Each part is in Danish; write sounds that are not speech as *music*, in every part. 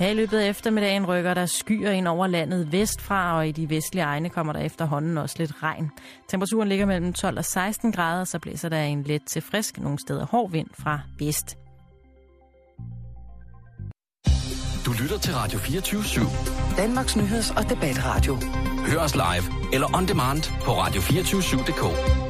Her i løbet af eftermiddagen rykker der skyer ind over landet vestfra, og i de vestlige egne kommer der efterhånden også lidt regn. Temperaturen ligger mellem 12 og 16 grader, så blæser der en let til frisk, nogle steder hård vind fra vest. Du lytter til Radio 24 /7. Danmarks Nyheds- og Debatradio. Hør os live eller on demand på radio247.dk.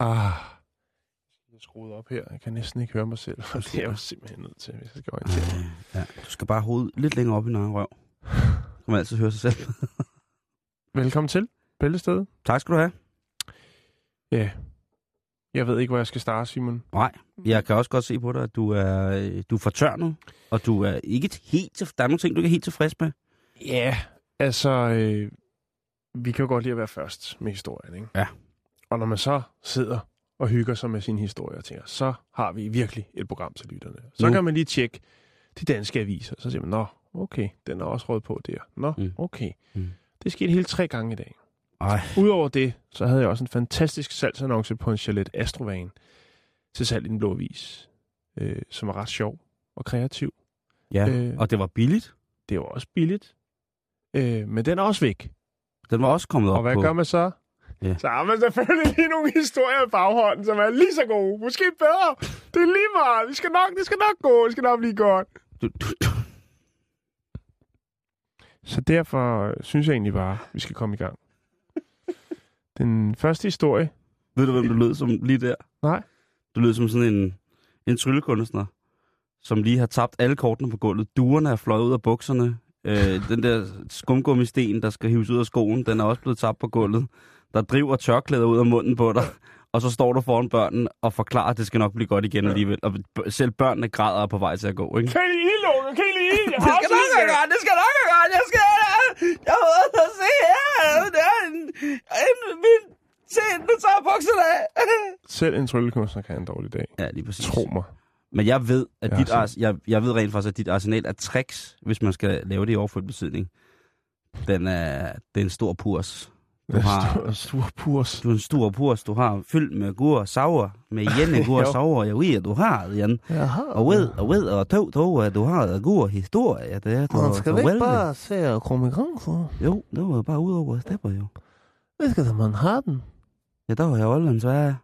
Ah. Jeg skruet op her. Jeg kan næsten ikke høre mig selv. *laughs* Og det er jeg jo simpelthen nødt til, hvis jeg skal orientere mig. Ja, du skal bare hovedet lidt længere op i egen røv. Så kan man altid høre sig selv. *laughs* Velkommen til Bæltestedet. tak skal du have. Ja. Jeg ved ikke, hvor jeg skal starte, Simon. Nej, jeg kan også godt se på dig, at du er, øh, du er fortørnet, og du er ikke helt til, der er nogle ting, du ikke er helt tilfreds med. Ja, altså, øh, vi kan jo godt lide at være først med historien, ikke? Ja. Og når man så sidder og hygger sig med sin historie og tænker, så har vi virkelig et program til lytterne. Så Nu. kan man lige tjekke de danske aviser. Så siger man, nå, okay, den er også råd på der. Nå, Mm. okay. Mm. Det skete hele tre gange i dag. Ej, Udover det, så havde jeg også en fantastisk salgsannonce på en Chalet Astrovan til salg i den blå avis, øh, som var ret sjov og kreativ. ja, øh. og det var billigt. Det var også billigt, øh, men den er også væk. Den var også kommet op Og hvad på... gør man så? Ja. Så har man selvfølgelig lige nogle historier i baghånden, som er lige så gode. Måske bedre. Det er lige meget. Vi skal nok, det skal nok gå. Det skal nok blive godt. Du, du, du. Så derfor øh, synes jeg egentlig bare, at vi skal komme i gang. Den første historie. Ved du, hvem du lød som lige der? Nej. Du lød som sådan en, en tryllekunstner, som lige har tabt alle kortene på gulvet. Duerne er fløjet ud af bukserne. Øh, den der skumgummisten, der skal hives ud af skoen, den er også blevet tabt på gulvet. Der driver tørklæder ud af munden på dig. *laughs* Og så står du foran børnene og forklarer, at det skal nok blive godt igen alligevel. Og selv børnene græder er på vej til at gå, ikke? Kan I lide, Lunge? Kan I lide? Jeg Det skal nok være godt, det skal nok være godt, jeg skal... Jeg har været at se her, det er en... en min... Se, nu tager jeg bukserne af. Selv en tryllekunstner kan have en dårlig dag. Ja, lige præcis. Tro mig. Men jeg ved, at Jeg dit ars, jeg, jeg ved rent faktisk, at dit arsenal af tricks, hvis man skal lave det i overført betydning, den er, det er en stor purs. Du har, Stor, purs. du en stor purs, du har fyldt med gur og sauer, med jenne gur *laughs* og sauer, jeg ved, du har. Jaha. Og ved, og ved, og to, to, at du har gur historie, det er du Man skal ikke bare se at komme i gang for. Jo, det var bare ud over stepper jo. Vi skal til Manhattan. Ja, der var jeg Olland, så er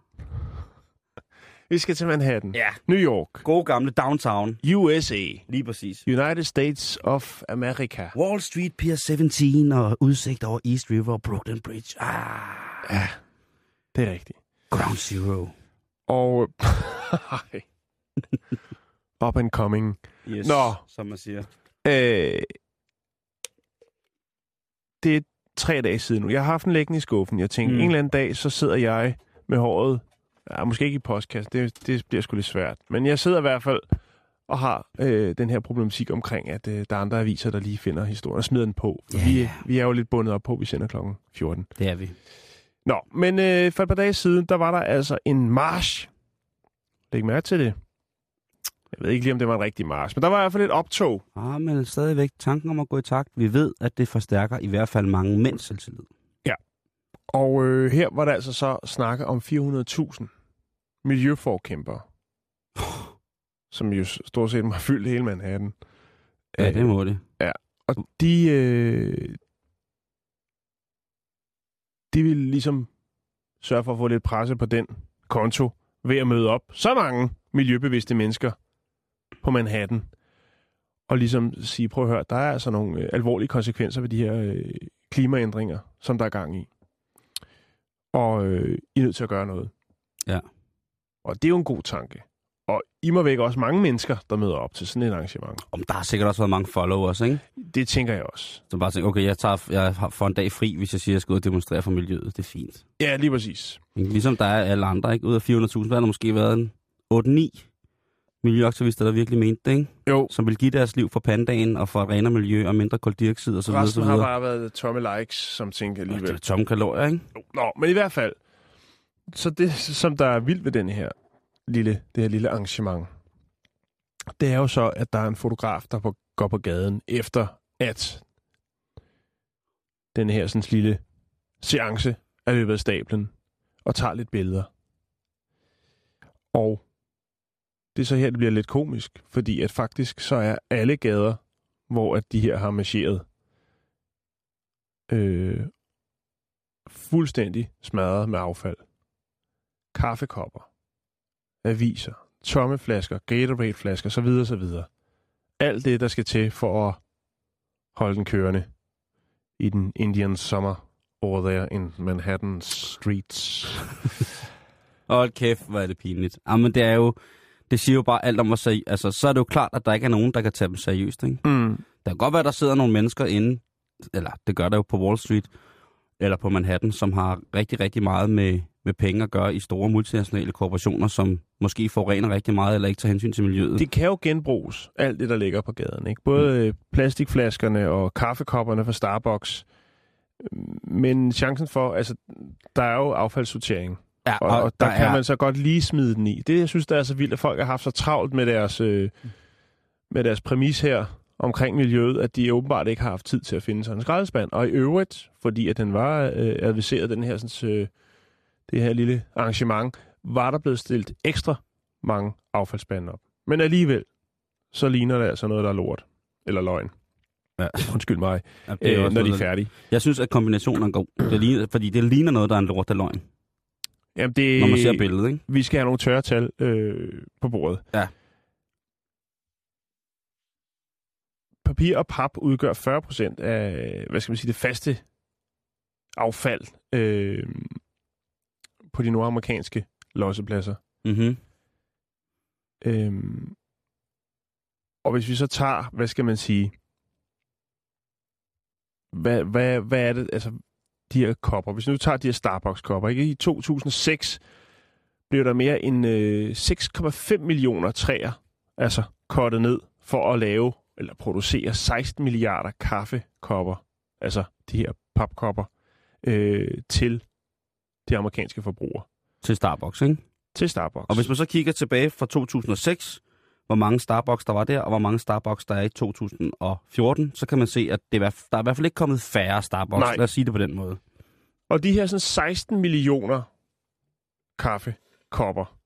Vi skal til Manhattan. Ja. New York. God gamle downtown. USA. Lige præcis. United States of America. Wall Street, Pier 17 og udsigt over East River og Brooklyn Bridge. Ah, Ja, det er rigtigt. Ground Zero. Og... *laughs* Up and coming. Yes, Nå. som man siger. Øh, det er tre dage siden nu. Jeg har haft en liggende i skuffen. Jeg tænkte, mm. en eller anden dag, så sidder jeg med håret... Ja, måske ikke i postkassen. Det, det bliver sgu lidt svært. Men jeg sidder i hvert fald og har øh, den her problematik omkring, at øh, der er andre aviser, der lige finder historien og smider den på. Ja, vi, vi er jo lidt bundet op på, at vi sender klokken 14. Det er vi. Nå, men øh, for et par dage siden, der var der altså en march. Læg mærke til det. Jeg ved ikke lige, om det var en rigtig march, men der var i hvert fald et optog. Ah, men stadigvæk tanken om at gå i takt. Vi ved, at det forstærker i hvert fald mange mænds selvtillid. Og øh, her var der altså så snakke om 400.000 miljøforkæmpere, *laughs* som jo stort set har fyldt hele Manhattan. Ja, Øh, det må det. Og de, øh, de vil ligesom sørge for at få lidt presse på den konto ved at møde op så mange miljøbevidste mennesker på Manhattan. Og ligesom sige, prøv at høre, der er altså nogle øh, alvorlige konsekvenser ved de her øh, klimaændringer, som der er gang i. Og øh, I er nødt til at gøre noget. Ja. Og det er jo en god tanke. Og I må væk også mange mennesker, der møder op til sådan et arrangement. Om der har sikkert også været mange followers, ikke? Det tænker jeg også. Så bare tænker, okay, jeg, tager, jeg får en dag fri, hvis jeg siger, at jeg skal ud og demonstrere for miljøet. Det er fint. Ja, lige præcis. Ligesom der er alle andre, ikke? Ud af 400.000, hvad har der måske været en 8-9 miljøaktivister, der virkelig mente det, ikke? Jo, Som vil give deres liv for pandagen og for et renere miljø og mindre koldioxid og så videre. Resten har bare været tomme likes, som tænker Det alligevel. er tomme kalorier, ikke? Nå, men i hvert fald. Så det, som der er vildt ved den her lille, det her lille arrangement, det er jo så, at der er en fotograf, der på, går på gaden efter, at den her sådan lille seance er løbet af stablen og tager lidt billeder. Og det er så her, det bliver lidt komisk, fordi at faktisk så er alle gader, hvor at de her har marcheret, øh, fuldstændig smadret med affald. Kaffekopper, aviser, tomme flasker, Gatorade-flasker, så videre, så videre. Alt det, der skal til for at holde den kørende i den Indian summer over there in Manhattan streets. *laughs* Hold kæft, hvor er det pinligt. Jamen, det er jo... Det siger jo bare alt om, hvor seri- altså, så er det jo klart, at der ikke er nogen, der kan tage dem seriøst, ikke? Mm. Der kan godt være, at der sidder nogle mennesker inde, eller det gør der jo på Wall Street, eller på Manhattan, som har rigtig, rigtig meget med, med penge at gøre i store multinationale korporationer, som måske forurener rigtig meget, eller ikke tager hensyn til miljøet. Det kan jo genbruges, alt det, der ligger på gaden. Ikke? Både mm. plastikflaskerne og kaffekopperne fra Starbucks. Men chancen for, altså, der er jo affaldssortering. Ja, Og, og der, der kan er, man så godt lige smide den i. Det, jeg synes, der er så vildt, at folk har haft så travlt med deres, øh, med deres præmis her omkring miljøet, at de åbenbart ikke har haft tid til at finde sådan en skraldespand. Og i øvrigt, fordi at den var øh, adviseret, den her, sådan, øh, det her lille arrangement, var der blevet stillet ekstra mange affaldsspande op. Men alligevel, så ligner det altså noget, der er lort. Eller løgn. Ja. Undskyld mig, ja, det er øh, også når de er færdige. Jeg synes, at kombinationen er god. Det ligner, fordi det ligner noget, der er en lort af løgn, Jamen, det, når man ser billedet, ikke? vi skal have nogle tørre tal øh, på bordet. Ja. Papir og pap udgør 40 procent af, hvad skal man sige, det faste affald øh, på de nordamerikanske lossepladser. Mm-hmm. Øhm, og hvis vi så tager, hvad skal man sige, hvad, hvad, hvad er det, altså de her kopper, hvis vi nu tager de her Starbucks-kopper, ikke? i 2006 blev der mere end øh, 6,5 millioner træer altså kortet ned for at lave eller producere 16 milliarder kaffekopper, altså de her papkopper, øh, til de amerikanske forbrugere, Til Starbucks, ikke? til Starbucks. Og hvis man så kigger tilbage fra 2006, hvor mange Starbucks der var der, og hvor mange Starbucks der er i 2014, så kan man se, at det er, der er i hvert fald ikke kommet færre Starbucks. Nej. Lad os sige det på den måde. Og de her sådan 16 millioner kaffekopper,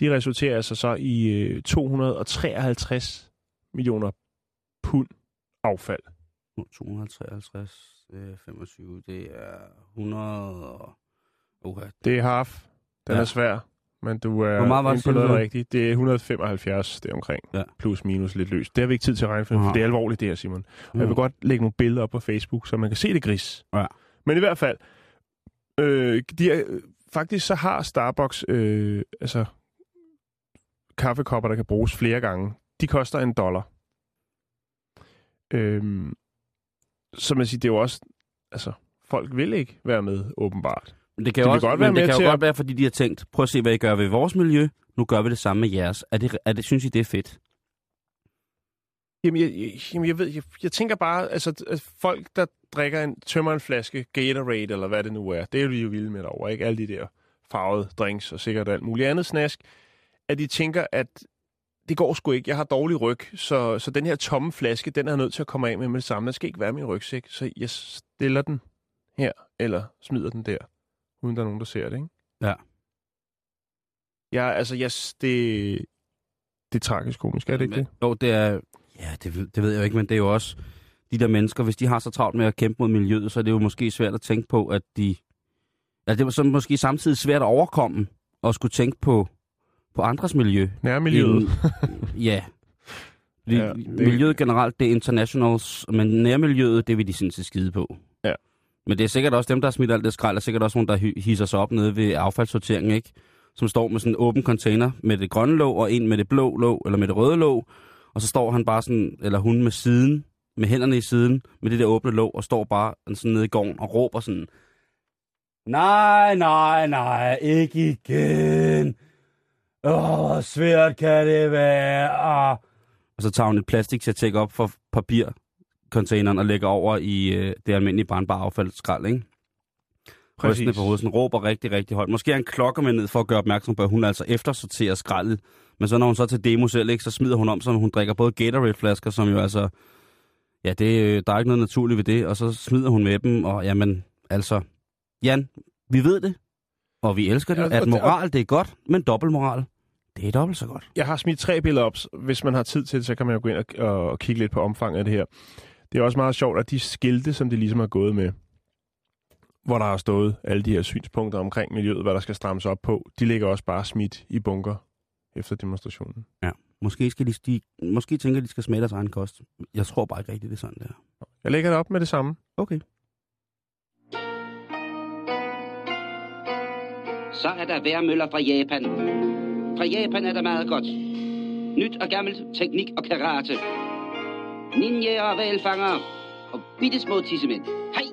de resulterer altså så i øh, 253 millioner pund affald. Nu, 253, øh, 25, det er 100 og... Okay. Det er half. Den Ja. er svær, men du er Hvor meget var det, inde på noget rigtigt. Det er 175, det er omkring. Ja. Plus minus lidt løst. Det har vi ikke tid til at regne for, Aha. for det er alvorligt det her, Simon. Og jeg vil godt lægge nogle billeder op på Facebook, så man kan se det gris. Ja. Men i hvert fald, øh, de er, faktisk så har Starbucks øh, altså, kaffekopper, der kan bruges flere gange. De koster en dollar. Øhm, så man siger, det er jo også, altså, folk vil ikke være med, åbenbart. Det kan De jo, vil også, godt være men det kan jo godt være, fordi de har tænkt, prøv at se, hvad I gør ved vores miljø. Nu gør vi det samme med jeres. Er det, er det, synes I, det er fedt? Jamen, jeg, jeg, jamen, jeg ved, jeg, jeg tænker bare, altså, at folk, der drikker en, tømmer en flaske Gatorade, eller hvad det nu er, det er vi jo vilde med over, ikke? Alle de der farvede drinks og sikkert alt muligt andet snask, at de tænker, at det går sgu ikke, jeg har dårlig ryg, så, så den her tomme flaske, den er nødt til at komme af med med det samme. Den skal ikke være i min rygsæk, så jeg stiller den her, eller smider den der, uden der er nogen, der ser det, ikke? Ja. Ja, altså, yes, det, det er tragisk komisk, er det ikke det? Jo, det er... Ja, det, ved- det ved jeg jo ikke, men det er jo også... De der mennesker, hvis de har så travlt med at kæmpe mod miljøet, så er det jo måske svært at tænke på, at de... Ja, det er så måske samtidig svært at overkomme og skulle tænke på, på andres miljø. Nærmiljøet. End- ja. Fordi *laughs* Ja, det-. Miljøet generelt, det er internationals, men nærmiljøet, det vil de set skide på. Men det er sikkert også dem, der har smidt alt det skrald, og sikkert også nogen, der hisser sig op nede ved affaldssorteringen, ikke? som står med sådan en åben container med det grønne låg, og en med det blå låg, eller med det røde låg. Og så står han bare sådan, eller hun med siden, med hænderne i siden, med det der åbne låg, og står bare sådan nede i gården og råber sådan, Nej, nej, nej, ikke igen. Åh, hvor svært kan det være. Og så tager hun et plastik op for papir, papircontaineren og lægger over i øh, det almindelige brandbare affaldsskrald, ikke? Rystende på hovedet, råber rigtig, rigtig højt. Måske er en klokke med ned for at gøre opmærksom på, at hun altså eftersorterer skraldet. Men så når hun så til demo selv, ikke, så smider hun om, så hun drikker både Gatorade-flasker, som jo altså... Ja, det, øh, der er ikke noget naturligt ved det, og så smider hun med dem, og jamen, altså... Jan, vi ved det, og vi elsker det, Ja, at moral, det er godt, men dobbeltmoral, det er dobbelt så godt. Jeg har smidt tre billeder op. Hvis man har tid til det, så kan man jo gå ind og, og, og kigge lidt på omfanget af det her. Det er også meget sjovt, at de skilte, som de ligesom har gået med, hvor der har stået alle de her synspunkter omkring miljøet, hvad der skal strammes op på, de ligger også bare smidt i bunker efter demonstrationen. Måske, skal de, de, måske tænker de, de skal smage deres egen kost. Jeg tror bare ikke rigtigt, det er sådan der. Jeg lægger det op med det samme. Okay. Så er der værmøller fra Japan. Fra Japan er der meget godt. Nyt og gammelt, teknik og karate. Ninja og valfanger. Og bitte små tissemænd. Hej!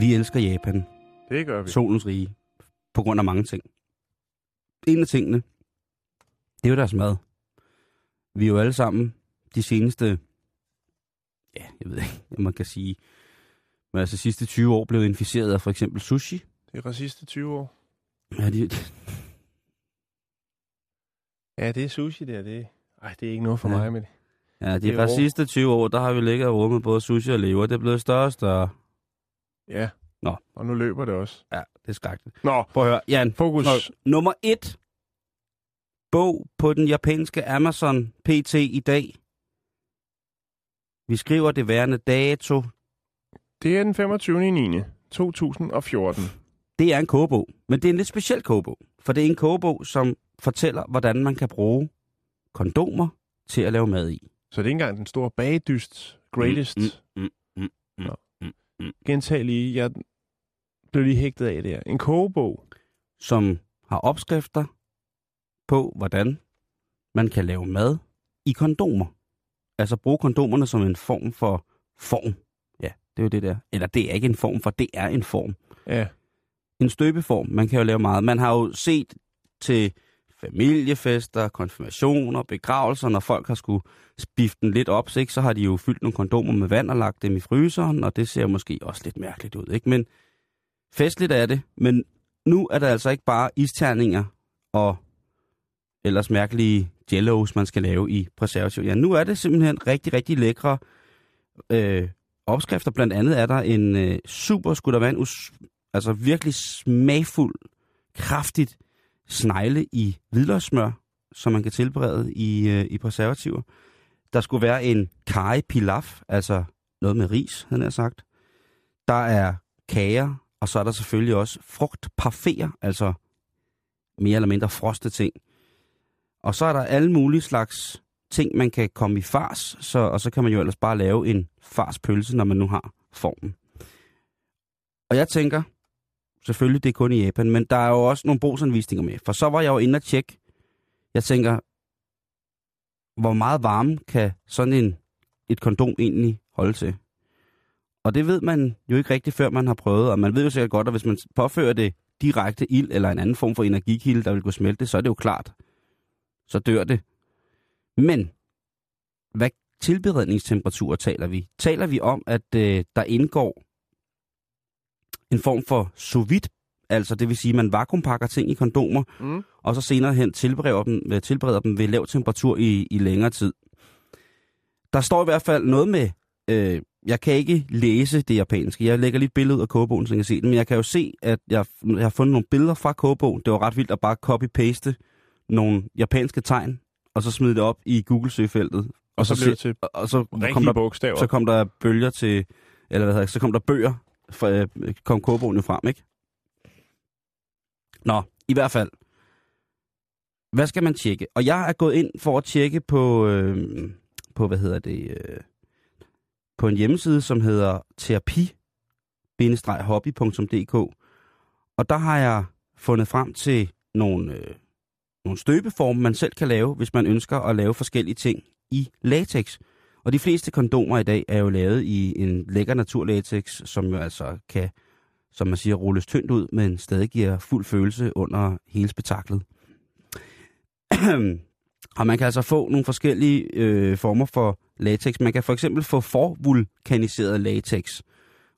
Vi elsker Japan. Det gør vi. solens rige, på grund af mange ting. En af tingene, det er jo deres mad. Vi er jo alle sammen de seneste, ja, jeg ved ikke, hvad man kan sige, men altså sidste 20 år blevet inficeret af for eksempel sushi. Det er sidste 20 år. Ja, de, Ja, det er sushi der. Det Ej, det er ikke noget for Ja. mig med det. ja, de er fra rå. sidste 20 år, der har vi ligget og rummet både sushi og lever. Det er blevet større og større. Ja. Nå. Og nu løber det også. Ja, det er skrækkeligt. Nå, Prøv at høre, Jan. fokus. Nå, nummer et bog på den japanske Amazon PT i dag. Vi skriver det værende dato. Det er den 25. 9. 2014. Det er en kogebog, men det er en lidt speciel kogebog. For det er en kogebog, som fortæller, hvordan man kan bruge kondomer til at lave mad i. Så det er ikke engang den store bagdyst, greatest. Mm, mm, mm, mm, Nå. mm, mm. Gentag lige, jeg blev lige hægtet af det her. En kogebog. Som har opskrifter på, hvordan man kan lave mad i kondomer. Altså bruge kondomerne som en form for form. Ja, det er jo det der. Eller det er ikke en form for, det er en form. Ja. en støbeform. Man kan jo lave meget. Man har jo set til familiefester, konfirmationer, begravelser, når folk har skulle spifte den lidt op, så, ikke, så har de jo fyldt nogle kondomer med vand og lagt dem i fryseren, og det ser måske også lidt mærkeligt ud. Ikke? Men festligt er det, men nu er der altså ikke bare isterninger og ellers mærkelige jellos, man skal lave i preservativ. Ja, nu er det simpelthen rigtig, rigtig lækre øh, opskrifter. Blandt andet er der en øh, super, skulle der være en us, altså virkelig smagfuld, kraftigt snegle i hvidløgssmør, som man kan tilberede i, øh, i preservativer. Der skulle være en kaj pilaf, altså noget med ris, han har sagt. Der er kager, og så er der selvfølgelig også frugtparfaiter, altså mere eller mindre froste ting. Og så er der alle mulige slags ting, man kan komme i fars, så, og så kan man jo ellers bare lave en farspølse, når man nu har formen. Og jeg tænker, selvfølgelig det er kun i Japan, men der er jo også nogle brugsanvisninger med. For så var jeg jo inde og tjekke. Jeg tænker, hvor meget varme kan sådan en, et kondom egentlig holde til? Og det ved man jo ikke rigtigt, før man har prøvet. Og man ved jo sikkert godt, at hvis man påfører det direkte ild eller en anden form for energikilde, der vil gå smelte, så er det jo klart. Så dør det. Men, hvad tilberedningstemperaturer taler vi? Taler vi om, at øh, der indgår form for sous vide, altså det vil sige, at man vakuumpakker ting i kondomer, Mm. og så senere hen tilbereder dem, øh, tilbereder dem ved lav temperatur i, i længere tid. Der står i hvert fald noget med, øh, jeg kan ikke læse det japanske. Jeg lægger lige et billede ud af kogebogen, så jeg kan se det, men jeg kan jo se, at jeg, jeg har fundet nogle billeder fra kogebogen. Det var ret vildt at bare copy-paste nogle japanske tegn, og så smide det op i Google-søgefeltet. Og så blev det til og, og så kom der bogstaver. så kom der bølger til, eller hvad hedder så kom der bøger, for, øh, kom kogebogen jo frem, ikke? Nå, i hvert fald. Hvad skal man tjekke? Og jeg er gået ind for at tjekke på, øh, på hvad hedder det, øh, på en hjemmeside, som hedder terapi, hobby.dk. Og der har jeg fundet frem til nogle, øh, nogle støbeformer, man selv kan lave, hvis man ønsker at lave forskellige ting i latex. Og de fleste kondomer i dag er jo lavet i en lækker naturlatex, som jo altså kan, som man siger, rulles tyndt ud, men stadig giver fuld følelse under hele spektaklet. *clears throat* og man kan altså få nogle forskellige øh, former for latex. Man kan for eksempel få forvulkaniseret latex.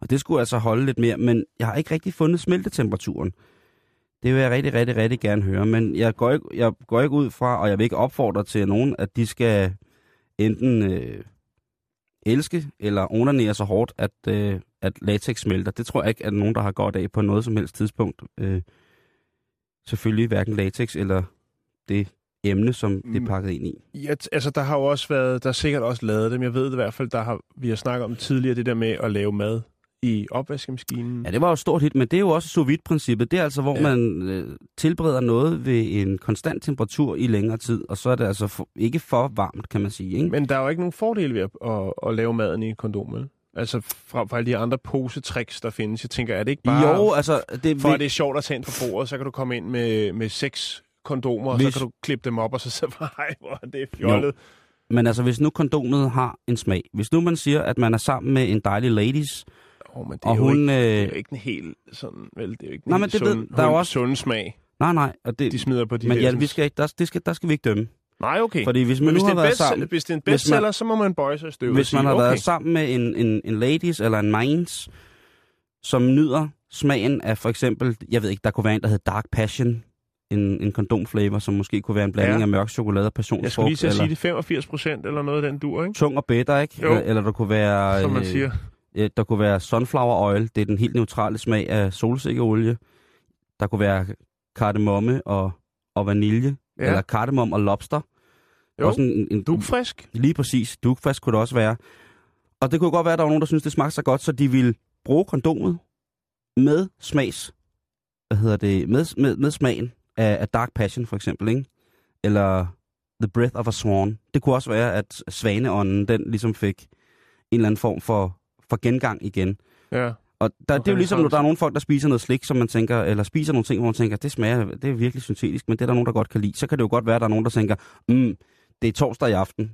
Og det skulle altså holde lidt mere, men jeg har ikke rigtig fundet smeltetemperaturen. Det vil jeg rigtig, rigtig, rigtig gerne høre, men jeg går ikke, jeg går ikke ud fra, og jeg vil ikke opfordre til nogen, at de skal enten øh, elske eller onanere så hårdt, at, øh, at latex smelter. Det tror jeg ikke, at nogen, der har godt af på noget som helst tidspunkt. Øh, selvfølgelig hverken latex eller det emne, som det er Mm. pakket ind i. Ja, altså der har jo også været, der er sikkert også lavet dem. Jeg ved det i hvert fald, der har, vi har snakket om tidligere, det der med at lave mad i opvaskemaskinen. Ja, det var jo et stort hit, men det er jo også sous vide-princippet. Det er altså, hvor Ja. man øh, tilbereder noget ved en konstant temperatur i længere tid, og så er det altså for, ikke for varmt, kan man sige. Ikke? Men der er jo ikke nogen fordel ved at, at, at lave maden i et kondom, vel? Altså fra, fra alle de andre posetricks, der findes. Jeg tænker, er det ikke bare... jo, altså... Det, For at det er sjovt at tage ind på bordet, så kan du komme ind med, med seks kondomer, og så Hvis- kan du klippe dem op, og så siger hej, hvor er det fjollet. Men altså, hvis nu kondomet har en smag. Hvis nu man siger, at man er sammen med en dejlig ladies, Oh, men det er, og jo hun... ikke, det er Øh, jo ikke en helt sådan, vel, det er jo ikke en Nej, men det ved- sund, der er også- sund smag, nej, nej, og det, de smider på de men ja, vi skal ikke, der, det skal, der skal vi ikke dømme. Nej, okay. Fordi hvis man men nu hvis det, har er været best, sammen... hvis det er en man- bestseller, så må man bøje sig i støvet Hvis man har okay. været sammen med en, en, en ladies eller en minds, som nyder smagen af for eksempel, jeg ved ikke, der kunne være en, der hed Dark Passion, en, en kondomflavor, som måske kunne være en blanding Ja. af mørk chokolade og Jeg skulle lige passionsfrugt, til at sige det 85 procent eller noget af den dur, ikke? tung og bitter, ikke? Jo. Eller, eller der kunne være... Som man øh, siger. Øh, Der kunne være sunflower oil, det er den helt neutrale smag af solsikkeolie. Der kunne være kardemomme og, og vanilje, Ja. eller kardemomme og lobster. Jo, Også en, en, du er frisk. Lige præcis. Dugfast kunne det også være. Og det kunne godt være, at der var nogen, der synes det smagte så godt, så de ville bruge kondomet med smags... Hvad hedder det? Med, med, med smagen af, af Dark Passion, for eksempel, ikke? Eller The Breath of a Swan. Det kunne også være, at svaneånden, den ligesom fik en eller anden form for, for gengang igen. Ja. Og der, Og det er jo ligesom, når der er nogle folk, der spiser noget slik, som man tænker, eller spiser nogle ting, hvor man tænker, det smager, det er virkelig syntetisk, men det er der nogen, der godt kan lide. Så kan det jo godt være, at der er nogen, der tænker, mm, det er torsdag i aften,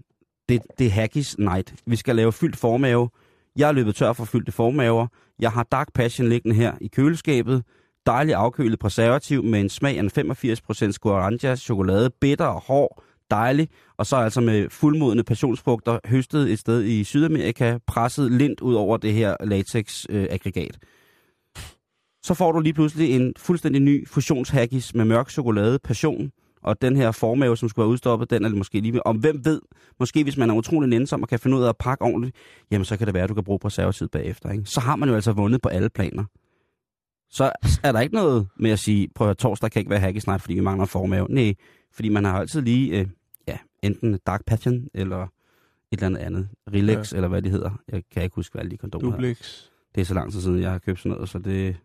det, det er haggis night, vi skal lave fyldt formave, jeg er løbet tør for fyldte formaver, jeg har Dark Passion liggende her i køleskabet, dejligt afkølet preservativ med en smag af en 85% guaranja, chokolade, bitter og hård, dejlig, og så altså med fuldmodne passionsfrugter høstet et sted i Sydamerika, presset lint ud over det her latex-aggregat. så får du lige pludselig en fuldstændig ny fusionshaggis med mørk chokolade, passion, og den her formave, som skulle være udstoppet, den er måske lige ved. Om hvem ved, måske hvis man er utrolig nænsom og kan finde ud af at pakke ordentligt, jamen så kan det være, at du kan bruge preservativ bagefter. Ikke? Så har man jo altså vundet på alle planer. Så er der ikke noget med at sige, prøv at høre, torsdag kan ikke være haggis snart, fordi vi mangler en formave. Nej, fordi man har altid lige, øh, ja, enten Dark Passion eller et eller andet andet. Relax, ja. eller hvad det hedder. Jeg kan ikke huske, hvad alle de kondomer. Duplex. Det er så lang tid siden, jeg har købt sådan noget, så det,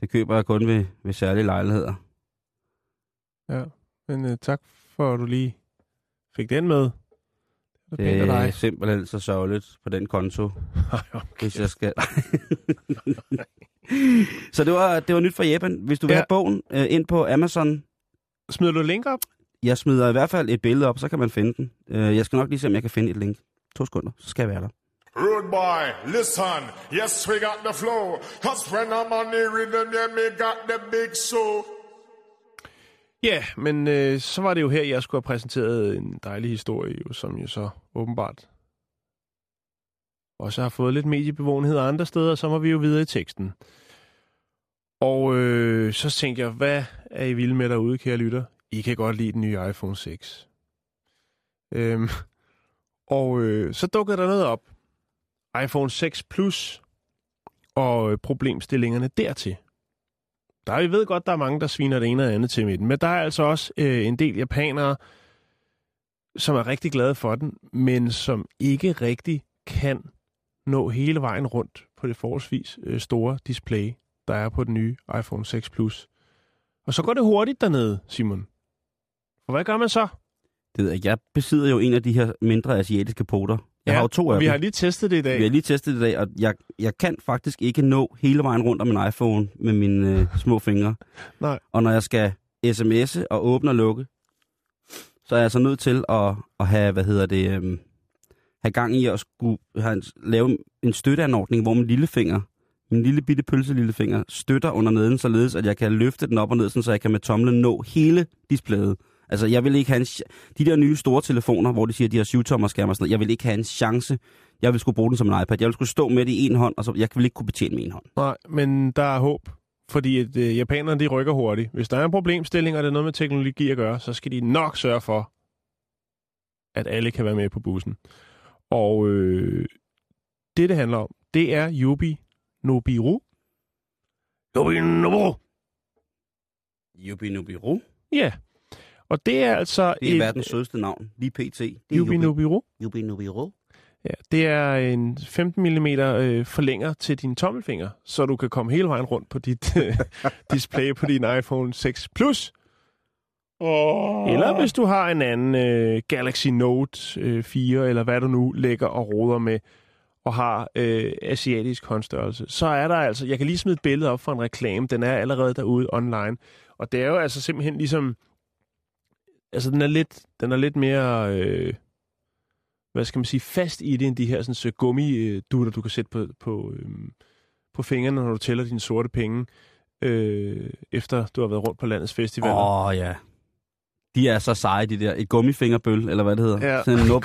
det køber jeg kun ved, ved særlige lejligheder. Ja, men uh, tak for, at du lige fik den med. Det er Det er dig. simpelthen så sørgeligt på den konto, *laughs* Ej, okay. hvis jeg skal... *laughs* så det var, det var nyt fra Japan. Hvis du vil ja. have bogen øh, ind på Amazon, Smider du link op? jeg smider i hvert fald et billede op, så kan man finde den. Øh, jeg skal nok lige se, om jeg kan finde et link. To sekunder, så skal jeg være der. Rude boy, listen. Yes, we got the flow. Cause when I'm on the rhythm, yeah, me got the big soul. Ja, men øh, så var det jo her, jeg skulle have præsenteret en dejlig historie, jo, som jo så åbenbart også har fået lidt mediebevågenhed andre steder, så må vi jo videre i teksten. Og øh, så tænkte jeg, hvad er I vilde med derude, kære lytter? I kan godt lide den nye iPhone 6. Øhm, *laughs* og øh, så dukkede der noget op. iPhone 6 Plus og øh, problemstillingerne dertil. Der vi ved godt, der er mange, der sviner det ene og det andet til midten, men der er altså også øh, en del japanere, som er rigtig glade for den, men som ikke rigtig kan nå hele vejen rundt på det forholdsvis øh, store display, der er på den nye iPhone 6 Plus. Og så går det hurtigt dernede, Simon. Og hvad gør man så? Det ved jeg, jeg besidder jo en af de her mindre asiatiske poter Jeg har jo to af Vi dem. har lige testet det i dag. Vi har lige testet det i dag, og jeg, jeg kan faktisk ikke nå hele vejen rundt om min iPhone med mine øh, små fingre. *laughs* Nej. Og når jeg skal sms'e og åbne og lukke, så er jeg så nødt til at, at have, hvad hedder det, øhm, have gang i at skulle have en, lave en støtteanordning, hvor min lillefinger, min lille bitte pølse lillefinger, støtter under neden, således at jeg kan løfte den op og ned, sådan, så jeg kan med tomlen nå hele displayet. Altså, jeg vil ikke have en... ch- De der nye store telefoner, hvor de siger, at de har 7-tommer skærm og sådan noget, jeg vil ikke have en chance. Jeg vil skulle bruge den som en iPad. Jeg vil skulle stå med det i en hånd, og så jeg vil ikke kunne betjene med en hånd. Nej, men der er håb. Fordi at, øh, japanerne, de rykker hurtigt. Hvis der er en problemstilling, og det er noget med teknologi at gøre, så skal de nok sørge for, at alle kan være med på bussen. Og øh, det, det handler om, det er Yubi Nobiru. Yubi Nobiru! Yubi Nubiru. Ja. Og det er altså... Det er et- verdens sødeste navn. Lige pt. Det er Yubi Nobiru. Yubi Nubiru. Ja, det er en 15 mm øh, forlænger til din tommelfinger, så du kan komme hele vejen rundt på dit øh, *laughs* display på din iPhone 6 Plus. Oh. Eller hvis du har en anden øh, Galaxy Note øh, 4, eller hvad du nu lægger og roder med, og har øh, asiatisk håndstørrelse, så er der altså, jeg kan lige smide et billede op for en reklame, den er allerede derude online, og det er jo altså simpelthen ligesom, altså den er lidt, den er lidt mere... Øh, hvad skal man sige, fast i det, end de her sådan, så gummidutter, du kan sætte på, på, øhm, på fingrene, når du tæller dine sorte penge, øh, efter du har været rundt på landets festivaler. Åh, oh, ja. De er så seje, de der. Et gummifingerbøl, eller hvad det hedder. Ja. Sådan en *laughs* nub,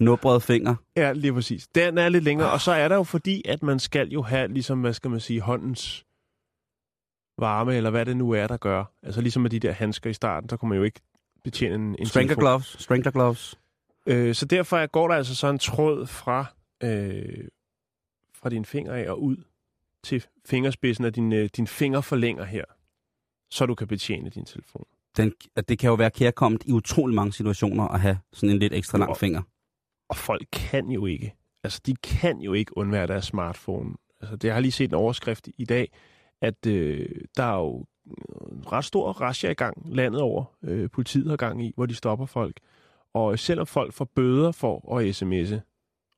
Nubret finger. Ja, lige præcis. Den er lidt længere, og så er der jo fordi, at man skal jo have, ligesom, hvad skal man sige, håndens varme, eller hvad det nu er, der gør. Altså ligesom med de der handsker i starten, så kunne man jo ikke betjene en, en Strangler telefon. gloves. Strangler gloves. Øh, så derfor går der altså så en tråd fra, øh, fra din finger af og ud til fingerspidsen af din, øh, din fingerforlænger her, så du kan betjene din telefon. Den, at det kan jo være kærkommet i utrolig mange situationer at have sådan en lidt ekstra lang finger. Og folk kan jo ikke, altså de kan jo ikke undvære deres smartphone. Altså det jeg har lige set en overskrift i dag, at øh, der er jo en ret stor rasje i gang landet over. Øh, politiet har gang i, hvor de stopper folk. Og selvom folk får bøder for at sms'e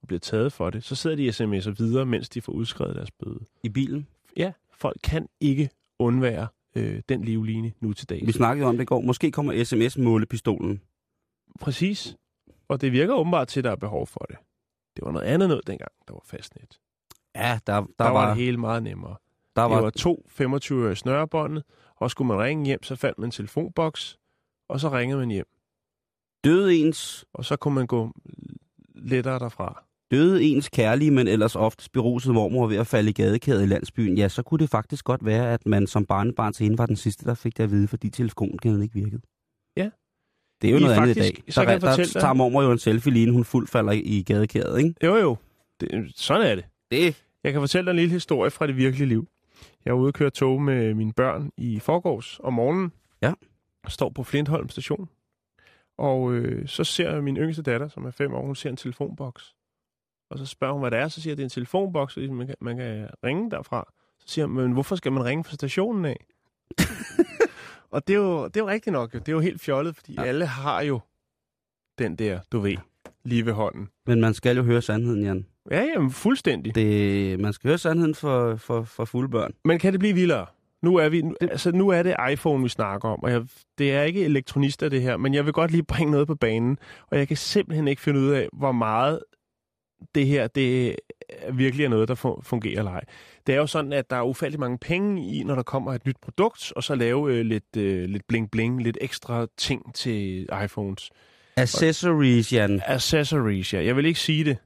og bliver taget for det, så sidder de sms'er videre, mens de får udskrevet deres bøde. I bilen. Ja, folk kan ikke undvære øh, den livline nu til dags. Vi snakkede om det i går. Måske kommer sms-målepistolen. Præcis. Og det virker åbenbart til, at der er behov for det. Det var noget andet noget dengang, der var fastnet. Ja, der, der, Der, var, var, det hele meget nemmere. der var, det var to 25 snørebåndet, og skulle man ringe hjem, så fandt man en telefonboks, og så ringede man hjem. døde ens, Og så kunne man gå lettere derfra. døde ens kærlige, men ellers oftest beruset mormor ved at falde i gadekæret i landsbyen, ja, så kunne det faktisk godt være, at man som barnebarn til hende var den sidste, der fik det at vide, fordi telefonen ikke virkede. Ja. Det er jo I noget andet i faktisk- dag. så Der, kan jeg der, dig- tager mormor jo en selfie lige hun fuldt falder i- gadekæret, ikke? Jo jo, det, sådan er det. Det Jeg kan fortælle dig en lille historie fra det virkelige liv. Jeg var ude og køre tog med mine børn i forgårs om morgenen. Ja. Jeg står på Flintholm station. Og øh, så ser min yngste datter, som er fem år, hun ser en telefonboks. Og så spørger hun, hvad det er. Så siger jeg, det er en telefonboks, og man kan, man kan ringe derfra. Så siger hun, men hvorfor skal man ringe fra stationen af? Og det er, jo, det er jo rigtigt nok. jo. Det er jo helt fjollet, fordi Ja. alle har jo den der, du ved, lige ved hånden. Men man skal jo høre sandheden, Jan. Ja, jamen, fuldstændig. Det, man skal høre sandheden for, for, for fulde børn. Men kan det blive vildere? Nu er, vi, nu, altså, nu er det iPhone, vi snakker om, og jeg, det er ikke elektronister, det her, men jeg vil godt lige bringe noget på banen, og jeg kan simpelthen ikke finde ud af, hvor meget det her det virkelig er noget, der fu- fungerer eller ej. Det er jo sådan, at der er ufattelig mange penge i, når der kommer et nyt produkt, og så lave øh, lidt, øh, lidt bling-bling, lidt ekstra ting til iPhones. Accessories, Jan. Accessories, ja. Jeg vil ikke sige det.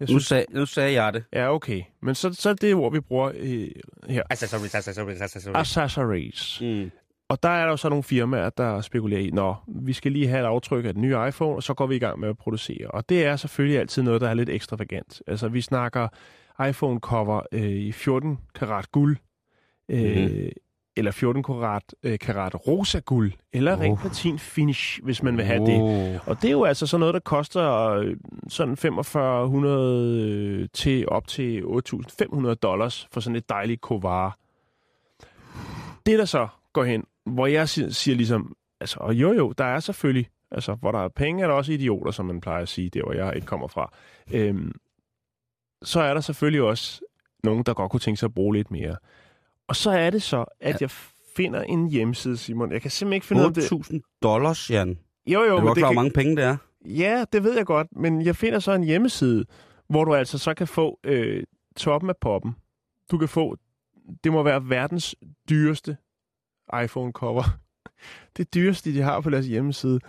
Jeg Nu, sag, nu sagde jeg det. ja, okay. Men så, så er det ord, vi bruger øh, her. Accessories, accessories, accessories. Accessories. Mm. Og der er der jo så nogle firmaer, der spekulerer i, nå, vi skal lige have et aftryk af den nye iPhone, og så går vi i gang med at producere. Og det er selvfølgelig altid noget, der er lidt ekstravagant. Altså, vi snakker iPhone-cover øh, i 14 karat guld, øh, Mhm. eller 14 karat, øh, karat rosa guld, eller rent Oh. platin finish, hvis man vil have det. Oh. Og det er jo altså sådan noget, der koster øh, sådan 4500 øh, til op til 8500 dollars for sådan et dejligt kovar. Det der så går hen, hvor jeg siger, ligesom, altså og jo jo, der er selvfølgelig Altså, hvor der er penge, er der også idioter, som man plejer at sige, der hvor jeg ikke kommer fra. Øhm, så er der selvfølgelig også nogen, der godt kunne tænke sig at bruge lidt mere. Og så er det så, at jeg finder en hjemmeside, Simon. Jeg kan simpelthen ikke finde ud af det. 8.000 dollars, Jan. Jo, jo, Er du men det klar, hvor kan... mange penge det er? Ja, det ved jeg godt, men jeg finder så en hjemmeside, hvor du altså så kan få øh, toppen af poppen. Du kan få, det må være verdens dyreste iPhone-cover. *laughs* Det dyreste, de har på deres hjemmeside.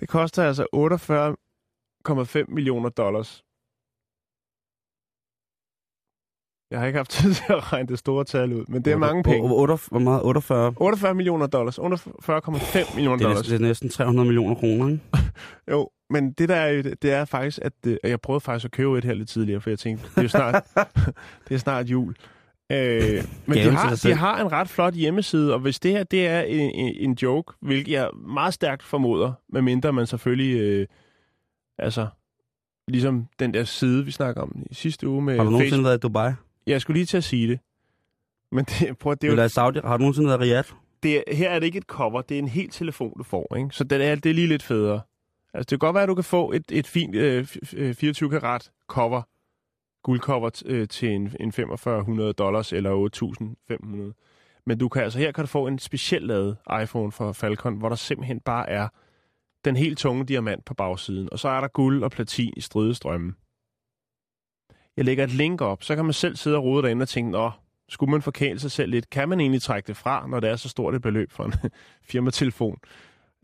Det koster altså 48,5 millioner dollars. Jeg har ikke haft *laughs* tid til at regne det store tal ud, men det er mange penge. Hvor, meget? 48? 48 millioner dollars. 48,5 millioner Det er, dollars. det er næsten 300 millioner kroner, ikke? *laughs* Jo, men det der er jo, det er faktisk, at øh, jeg prøvede faktisk at købe et her lidt tidligere, for jeg tænkte, det er jo snart, det er snart jul. Øh, men de har, de har en ret flot hjemmeside, og hvis det her det er en, en, en joke, hvilket jeg meget stærkt formoder, medmindre man selvfølgelig, øh, altså, ligesom den der side, vi snakker om i sidste uge med Har du nogensinde Facebook. været i Dubai? Jeg skulle lige til at sige det. Men det, prøv, det er jo Eller Saudi? Har du nogensinde været i Riyadh? det, er- her er det ikke et cover, det er en helt telefon, du får. Ikke? Så det er, det er lige lidt federe. Altså, det kan godt være, at du kan få et, et fint øh, f- øh, 24 karat cover, guldcover øh, til en, en 4500 dollars eller 8.500. Men du kan altså her kan du få en specielt lavet iPhone for Falcon, hvor der simpelthen bare er den helt tunge diamant på bagsiden. Og så er der guld og platin i stridestrømmen. Jeg lægger et link op, så kan man selv sidde og rode derinde og tænke, Nå, skulle man forkæle sig selv lidt? Kan man egentlig trække det fra, når det er så stort et beløb for en *laughs* firmatelefon?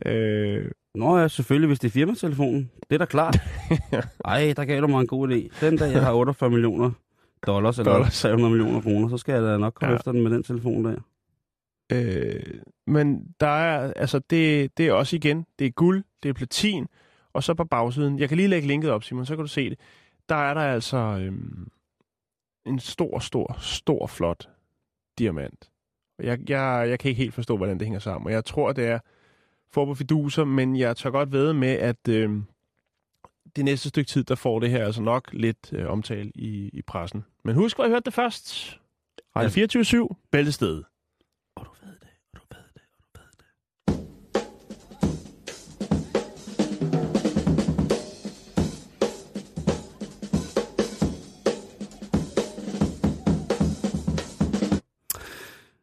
Øh, Nå ja, selvfølgelig, hvis det er firmatelefonen. Det er da klart. *laughs* Ej, der gav du mig en god idé. Den dag, jeg har 48 millioner dollars, eller Dollars. 300 millioner kroner, så skal jeg da nok komme Ja. efter den med den telefon der. øh, men der er, altså det, det er også igen, det er guld, det er platin, og så på bagsiden, jeg kan lige lægge linket op, Simon, så kan du se det. Der er der altså øhm, en stor, stor, stor, flot diamant. Og Jeg, jeg, jeg kan ikke helt forstå, hvordan det hænger sammen, og jeg tror, det er på fiduser, men jeg tør godt ved med, at øhm, det næste stykke tid, der får det her altså nok lidt øh, omtale i, i pressen. Men husk, hvor jeg hørte det først. Radio 24-7, Bæltested. Og du ved det, og du ved det, og du ved det.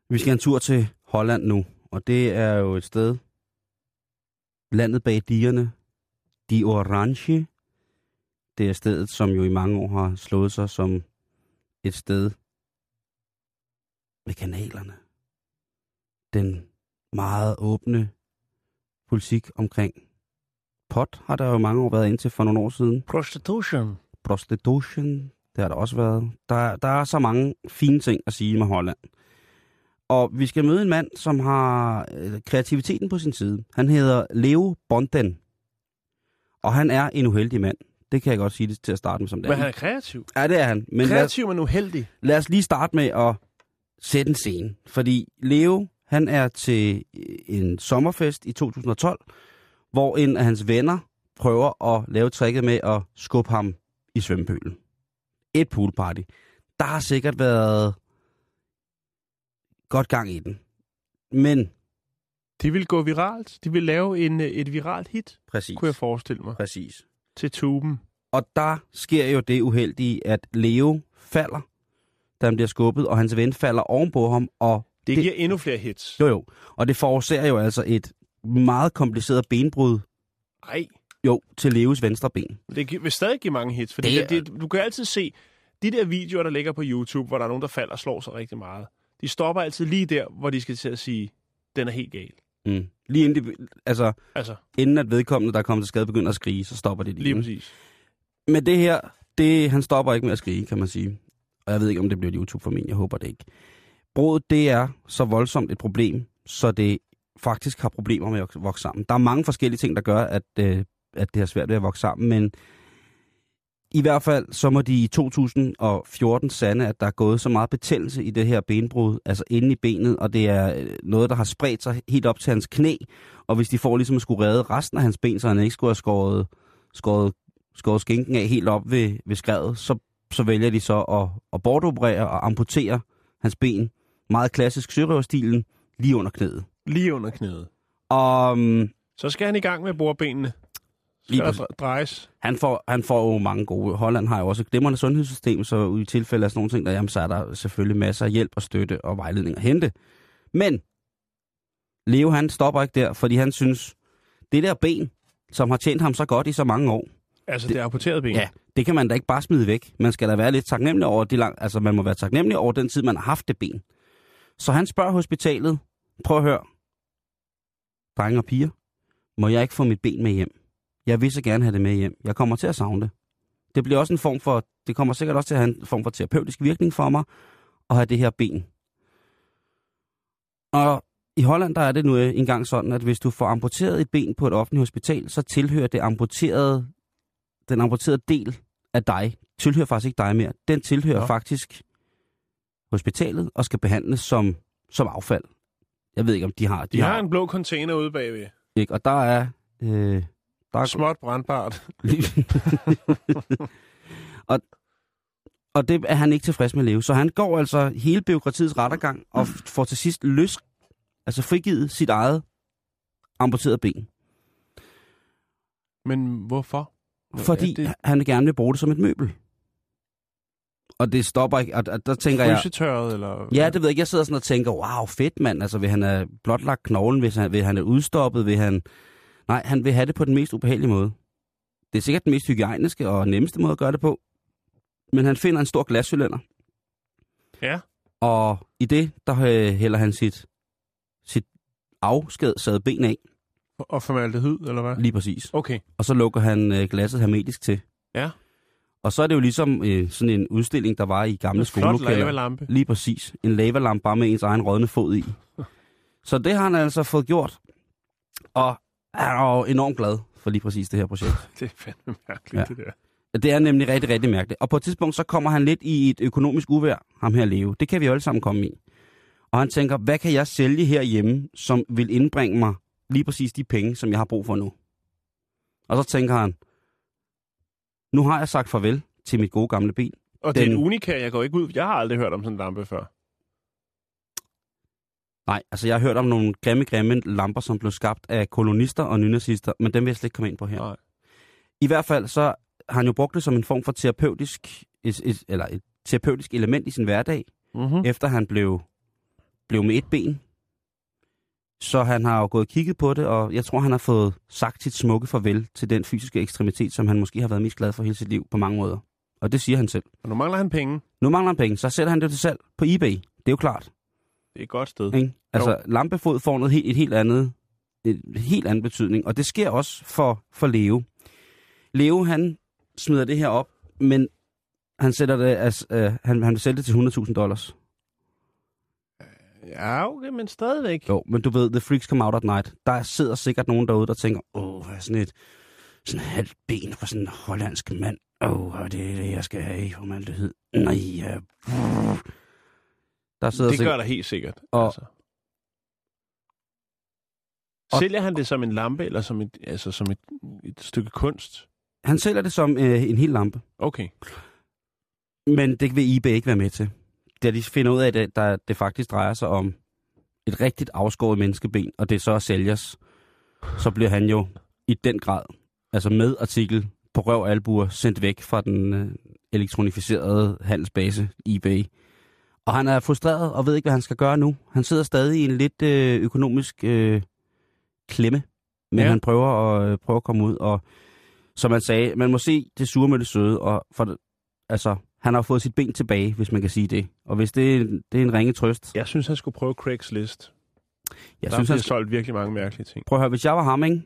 Vi skal en tur til Holland nu, og det er jo et sted, landet bag digerne, De Orange. Det er stedet, som jo i mange år har slået sig som et sted ved kanalerne. Den meget åbne politik omkring pot har der jo mange år været indtil for nogle år siden. Prostitution. Prostitution, det har der også været. Der, der er så mange fine ting at sige med Holland. Og vi skal møde en mand, som har øh, kreativiteten på sin side. Han hedder Leo Bonden. Og han er en uheldig mand. Det kan jeg godt sige det til at starte med som det Men han er kreativ. Ja, det er han. Men lad, Kreativ, men uheldig. lad os lige starte med at sætte en scene. Fordi Leo, han er til en sommerfest i 2012, hvor en af hans venner prøver at lave tricket med at skubbe ham i svømmepølen. Et poolparty. Der har sikkert været godt gang i den. Men, De vil gå viralt. De vil lave en, øh, et viralt hit, præcis, kunne jeg forestille mig, præcis. til tuben. Og der sker jo det uheldige, at Leo falder, da han bliver skubbet, og hans ven falder ovenpå ham, og Det, Det- det giver endnu flere hits. Jo, jo. Og det forårsager jo altså et meget kompliceret benbrud, Ej, jo, til Leos venstre ben. det vil stadig give mange hits. Fordi Det det det, du kan altid se, de der videoer, der ligger på YouTube, hvor der er nogen, der falder og slår sig rigtig meget, de stopper altid lige der, hvor de skal til at sige, den er helt gal. Mm. Lige inden, de, altså, Altså, inden at vedkommende, der er kommet til skade, begynder at skrige, så stopper det lige. lige præcis. Men det her, det, han stopper ikke med at skrige, kan man sige. Og jeg ved ikke, om det bliver YouTube for min. Jeg håber det ikke. Brudet, det er så voldsomt et problem, så det faktisk har problemer med at vokse sammen. Der er mange forskellige ting, der gør, at, øh, at det er svært ved at vokse sammen, men i hvert fald så må de i 2014 sande, at der er gået så meget betændelse i det her benbrud, altså inde i benet, og det er øh, noget, der har spredt sig helt op til hans knæ, og hvis de får ligesom at skulle redde resten af hans ben, så han ikke skulle have skåret, skåret, skåret skinken af helt op ved, ved skrevet, så, så vælger de så at, at bortoperere og amputere hans ben, meget klassisk sørøverstilen, lige under knæet. Lige under knæet. Og um, Så skal han i gang med bordbenene. Lige præcis. drejes? Han får, han får jo mange gode. Holland har jo også et glimrende sundhedssystem, så i tilfælde af sådan nogle ting, der, jamen, så er der selvfølgelig masser af hjælp og støtte og vejledning at hente. Men Leo han stopper ikke der, fordi han synes, det der ben, som har tjent ham så godt i så mange år, Altså, det, det er amputeret ben? ja, det kan man da ikke bare smide væk. Man skal da være lidt taknemmelig over de lang, altså man må være taknemmelig over den tid, man har haft det ben. Så han spørger hospitalet, prøv at høre, drenge og piger, må jeg ikke få mit ben med hjem? Jeg vil så gerne have det med hjem. Jeg kommer til at savne det. Det bliver også en form for, det kommer sikkert også til at have en form for terapeutisk virkning for mig, at have det her ben. Og i Holland der er det nu engang sådan, at hvis du får amputeret et ben på et offentligt hospital, så tilhører det amputerede, den amputerede del af dig, tilhører faktisk ikke dig mere. Den tilhører Nå. faktisk hospitalet og skal behandles som, som affald. Jeg ved ikke, om de har... De har en blå container ude bagved. ikke? Og der er... Øh, der er Småt brandbart. *laughs* og, og det er han ikke tilfreds med at leve. Så han går altså hele byråkratiets rettergang og får til sidst løs, altså frigivet sit eget amputerede ben. Men hvorfor? Hvor Fordi det han gerne vil bruge det som et møbel. Og det stopper ikke. Og, og der tænker jeg... eller... Ja, det ved jeg ikke. Jeg sidder sådan og tænker, wow, fedt mand. Altså, vil han have blotlagt knoglen? Vil han, vil han have udstoppet? Vil han... Nej, han vil have det på den mest ubehagelige måde. Det er sikkert den mest hygiejniske og nemmeste måde at gøre det på. Men han finder en stor glascylinder. Ja. Og i det, der øh, hælder han sit, sit afskedsede ben af, Og formaldehyd, eller hvad? lige præcis. Okay. Og så lukker han øh, glasset hermetisk til. Ja. Og så er det jo ligesom øh, sådan en udstilling, der var i gamle En skolelokaler. lavalampe. Lige præcis. En lavalamp bare med ens egen rådne fod i. *laughs* Så det har han altså fået gjort. Og er jo enormt glad for lige præcis det her projekt. *laughs* Det er fandme mærkeligt, Ja. det der. Det er nemlig rigtig, rigtig mærkeligt. Og på et tidspunkt, så kommer han lidt i et økonomisk uvær, ham her leve. Det kan vi alle sammen komme i. Og han tænker, hvad kan jeg sælge herhjemme, som vil indbringe mig lige præcis de penge, som jeg har brug for nu? Og så tænker han, nu har jeg sagt farvel til mit gode gamle ben. Og det er Den- en unika, jeg går ikke ud. Jeg har aldrig hørt om sådan en lampe før. Nej, altså jeg har hørt om nogle grimme, grimme lamper, som blev skabt af kolonister og nynazister, men dem vil jeg slet ikke komme ind på her. Nej. I hvert fald så har han jo brugt det som en form for terapeutisk, et, et, eller et terapeutisk element i sin hverdag, Mm-hmm. efter han blev, blev med et ben. Så han har jo gået og kigget på det, og jeg tror, han har fået sagt sit smukke farvel til den fysiske ekstremitet, som han måske har været mest glad for hele sit liv på mange måder. Og det siger han selv. Og nu mangler han penge. Nu mangler han penge, så sætter han det til salg på eBay. Det er jo klart. Det er et godt sted. Ikke? Altså, lampefod får noget helt, et helt andet, et helt anden betydning, og det sker også for, for Leo. Leo, han smider det her op, men han sætter det, altså, øh, han, han vil sælge det til 100.000 dollars. Ja, okay, men stadigvæk. Jo, men du ved, The Freaks Come Out at Night. Der sidder sikkert nogen derude, der tænker, åh, hvad er sådan et sådan et halvt ben for sådan en hollandsk mand. Åh, det er det, jeg skal have i formaldehyd. Nej, ja. Der sidder Det gør der helt sikkert. Og- altså. Sælger han det som en lampe, eller som et, altså som et, et stykke kunst? han sælger det som øh, en hel lampe. Okay. Men det vil eBay ikke være med til. Da de finder ud af, at det, der, det faktisk drejer sig om et rigtigt afskåret menneskeben, og det så sælgers, så bliver han jo i den grad, altså med artikel på røv albuer, sendt væk fra den øh, elektronificerede handelsbase eBay. Og han er frustreret og ved ikke, hvad han skal gøre nu. Han sidder stadig i en lidt øh, økonomisk øh, klemme, men ja. Han prøver at, øh, prøver at komme ud. Og som man sagde, man må se det sure med det søde, og for altså, han har fået sit ben tilbage, hvis man kan sige det. Og hvis det, det er en ringe trøst. Jeg synes, han skulle prøve Craigslist. Jeg Jeg synes, han skal... solgt virkelig mange mærkelige ting. Prøv at høre, hvis jeg var ham, ikke?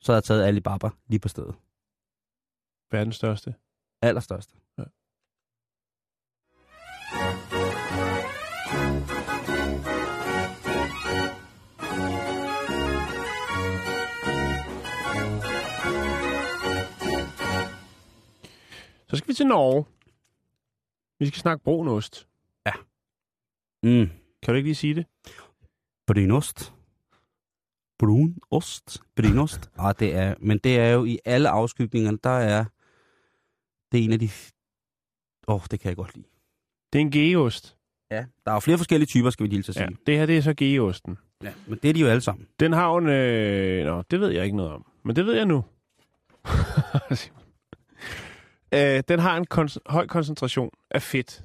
så havde jeg taget Alibaba lige på stedet. Verdens største. Allerstørste. Ja. Så skal vi til Norge. Vi skal snakke brunost. Mm. Kan du ikke lige sige det? Brunost. Brunost. Brunost. *laughs* ah, det er, men det er jo i alle afskygninger, der er, det er en af de, åh, oh, det kan jeg godt lide. Det er en geost. Ja, der er jo flere forskellige typer, skal vi lige til at Ja, sige. det her det er så geosten. Ja. Men det er de jo alle sammen. Den har jo en... Øh... Nå, det ved jeg ikke noget om. Men det ved jeg nu. *laughs* øh, den har en kon- høj koncentration af fedt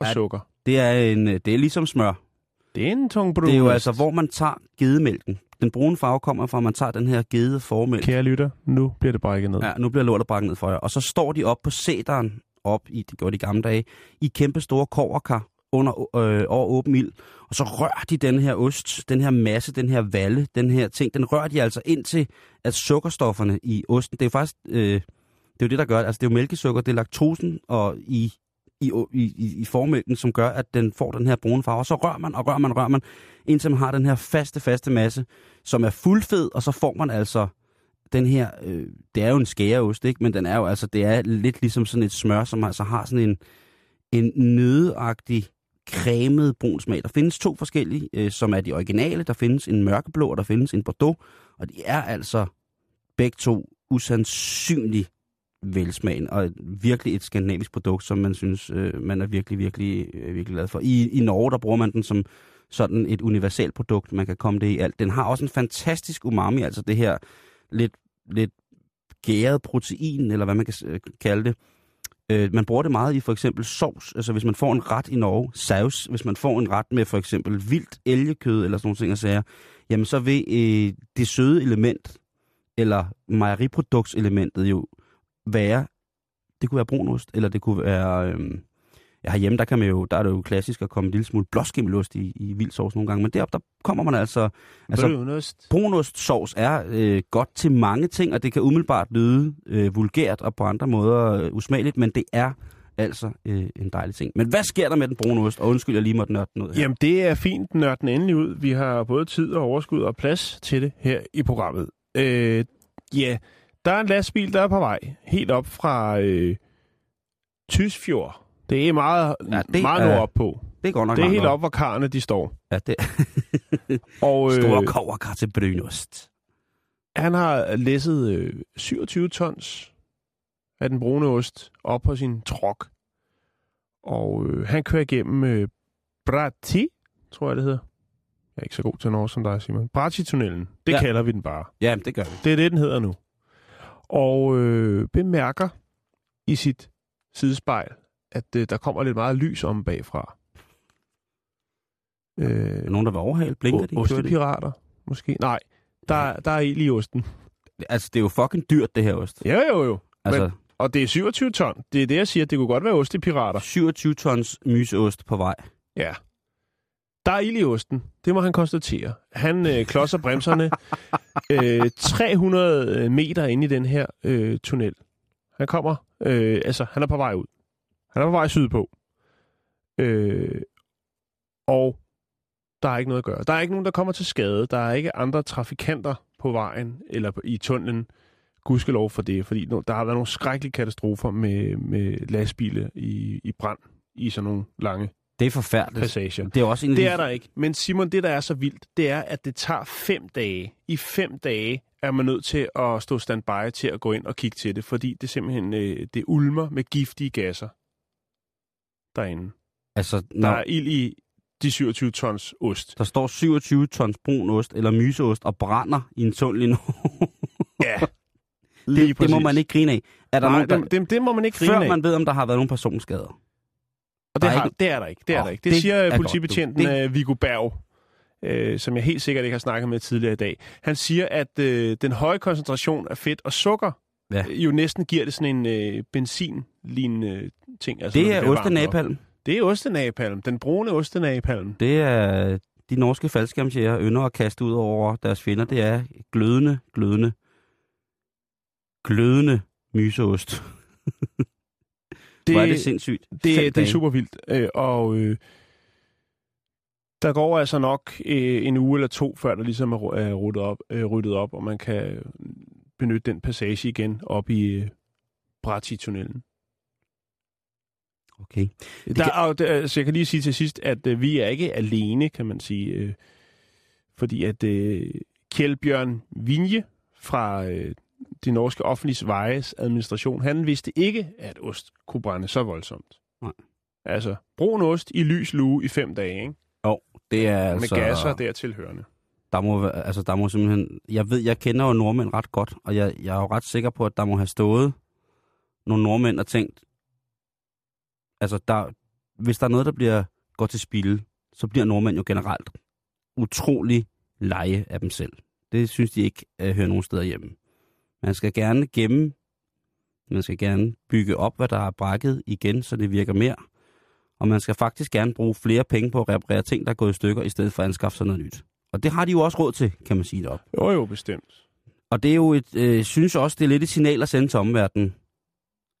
og Ja, sukker. Det er, en, øh, det er ligesom smør. Det er en tung Det er jo altså, hvor man tager gedemælken. Den brune farve kommer fra, at man tager den her gede formælk. Kære lytter, nu bliver det brækket ned. Ja, nu bliver lortet brækket ned for jer. Og så står de op på sæderen, op i, det gjorde de gamle dage, i kæmpe store koverkar under, øh, over åben ild. Og så rører de den her ost, den her masse, den her valle, den her ting, den rører de altså ind til, at sukkerstofferne i osten, det er faktisk, øh, det er jo det, der gør det. Altså det er jo mælkesukker, det er laktosen og i, i, i, i, formælken, som gør, at den får den her brune farve. Og så rører man og rører man og rører man, indtil man har den her faste, faste masse, som er fuldfed, og så får man altså den her, øh, det er jo en skæreost, ikke? Men den er jo altså, det er lidt ligesom sådan et smør, som altså har sådan en, en nødeagtig, cremet brun smag. Der findes to forskellige, øh, som er de originale. Der findes en mørkeblå, og der findes en bordeaux. Og de er altså begge to usandsynligt velsmagen, og virkelig et skandinavisk produkt, som man synes, øh, man er virkelig, virkelig, øh, virkelig glad for. I, I Norge, der bruger man den som sådan et universelt produkt, man kan komme det i alt. Den har også en fantastisk umami, altså det her lidt, lidt gæret protein, eller hvad man kan øh, kalde det. Øh, man bruger det meget i for eksempel sovs. Altså hvis man får en ret i Norge, saus, hvis man får en ret med for eksempel vildt elgekød eller sådan nogle ting og sager, jamen så vil øh, det søde element, eller mejeriproduktselementet jo være, det kunne være brunost, eller det kunne være, øh, ja herhjemme, der, kan man jo, der er det jo klassisk at komme en lille smule blåskimmelost i, i vild sovs nogle gange, men deroppe, der kommer man altså, altså Brunost. brunostsovs er øh, godt til mange ting, og det kan umiddelbart lyde øh, vulgært og på andre måder øh, usmageligt, men det er altså øh, en dejlig ting. Men hvad sker der med den brune ost? Og undskyld, jeg lige måtte nørde den ud her. Jamen, det er fint, nørd den endelig ud. Vi har både tid og overskud og plads til det her i programmet. Øh, ja, der er en lastbil, der er på vej helt op fra øh, Tysfjord. Det er meget, Ja, det meget nord op på. det godt nok Det er helt op, hvor karrene de står. Ja, det *laughs* Og store øh, koverkar til brunost. han har læsset øh, 27 tons af den brune ost op på sin trok. Og øh, han kører igennem øh, Brati, tror jeg det hedder. Jeg er ikke så god til norsk som dig, Simon. Brati-tunnelen, det ja. kalder vi den bare. Ja, det gør vi. Det er det, den hedder nu. Og øh, bemærker i sit sidespejl, at øh, der kommer lidt meget lys om bagfra. Er Øh, der nogen, der vil overhale? Blinker de? Ostepirater, måske? Nej, der, der er ild i osten. Altså, det er jo fucking dyrt, det her ost. Jo, jo, jo. Altså, Og det er 27 ton. Det er det, jeg siger. Det kunne godt være ostepirater. 27 tons myseost på vej. Ja. Der er ild i osten. Det må han konstatere. Han øh, klodser bremserne *laughs* øh, 300 meter ind i den her øh, tunnel. Han kommer, øh, altså han er på vej ud. Han er på vej sydpå. Øh, og der er ikke noget at gøre. Der er ikke nogen, der kommer til skade. Der er ikke andre trafikanter på vejen eller i tunnelen. Gudskelov for det, fordi der har været nogle skrækkelige katastrofer med, med lastbiler i, i brand i sådan nogle lange Det er forfærdeligt. passager. Det er også en Det de- er der ikke. Men Simon, det der er så vildt, det er, at det tager fem dage. I fem dage er man nødt til at stå standby til at gå ind og kigge til det, fordi det simpelthen øh, det ulmer med giftige gasser derinde. Altså, Der når er ild i de 27 tons ost. der står 27 tons brun ost eller myseost og brænder i en tunnel i Norge. *laughs* Ja, det, lige det må præcis. man ikke grine af. Er der Nej, nogen, der, det, det, må man ikke grine før af. man ved, om der har været nogle personskader. Og det, er har, ikke- det er der ikke. Det er Åh, der ikke. Det, det siger er godt, politibetjenten du. det... Viggo Berg, øh, som jeg helt sikkert ikke har snakket med tidligere i dag. Han siger, at øh, den høje koncentration af fedt og sukker Ja. øh, jo næsten giver det sådan en øh, benzin-lignende ting. Altså, Det er ostenapalm. Det er ostenapalm. Den brune ostenapalm. Det er de norske faldskærmsjæger ynder at kaste ud over deres fjender. Det er glødende, glødende, glødende myseost. *laughs* Det, Hvor er det sindssygt. Fem det, det er super vildt. Øh, og øh, der går altså nok øh, en uge eller to, før der ligesom er ryddet op, øh, ryddet op, og man kan benytte den passage igen op i øh, Brati-tunnelen. Okay. Der, kan... og, der, så jeg kan lige sige til sidst, at øh, vi er ikke alene, kan man sige, øh, fordi at øh, Kjeldbjørn Vinje fra øh, de norske offentlige vejes administration, han vidste ikke, at ost kunne brænde så voldsomt. Nej. Altså, brun ost i lys lue i fem dage, ikke? Det er Altså... altså... Med gasser dertilhørende. Der må, altså, der må simpelthen... Jeg ved, jeg kender jo nordmænd ret godt, og jeg, jeg er jo ret sikker på, at der må have stået nogle nordmænd og tænkt... Altså, der, hvis der er noget, der bliver går til spil, så bliver nordmænd jo generelt utrolig leje af dem selv. Det synes de ikke hører nogen steder hjemme. Man skal gerne gemme, man skal gerne bygge op, hvad der er brækket igen, så det virker mere. Og man skal faktisk gerne bruge flere penge på at reparere ting, der er gået i stykker, i stedet for at anskaffe sig noget nyt. Og det har de jo også råd til, kan man sige det op. Jo, jo, bestemt. Og det er jo et, øh, synes også, det er lidt et signal at sende til omverdenen,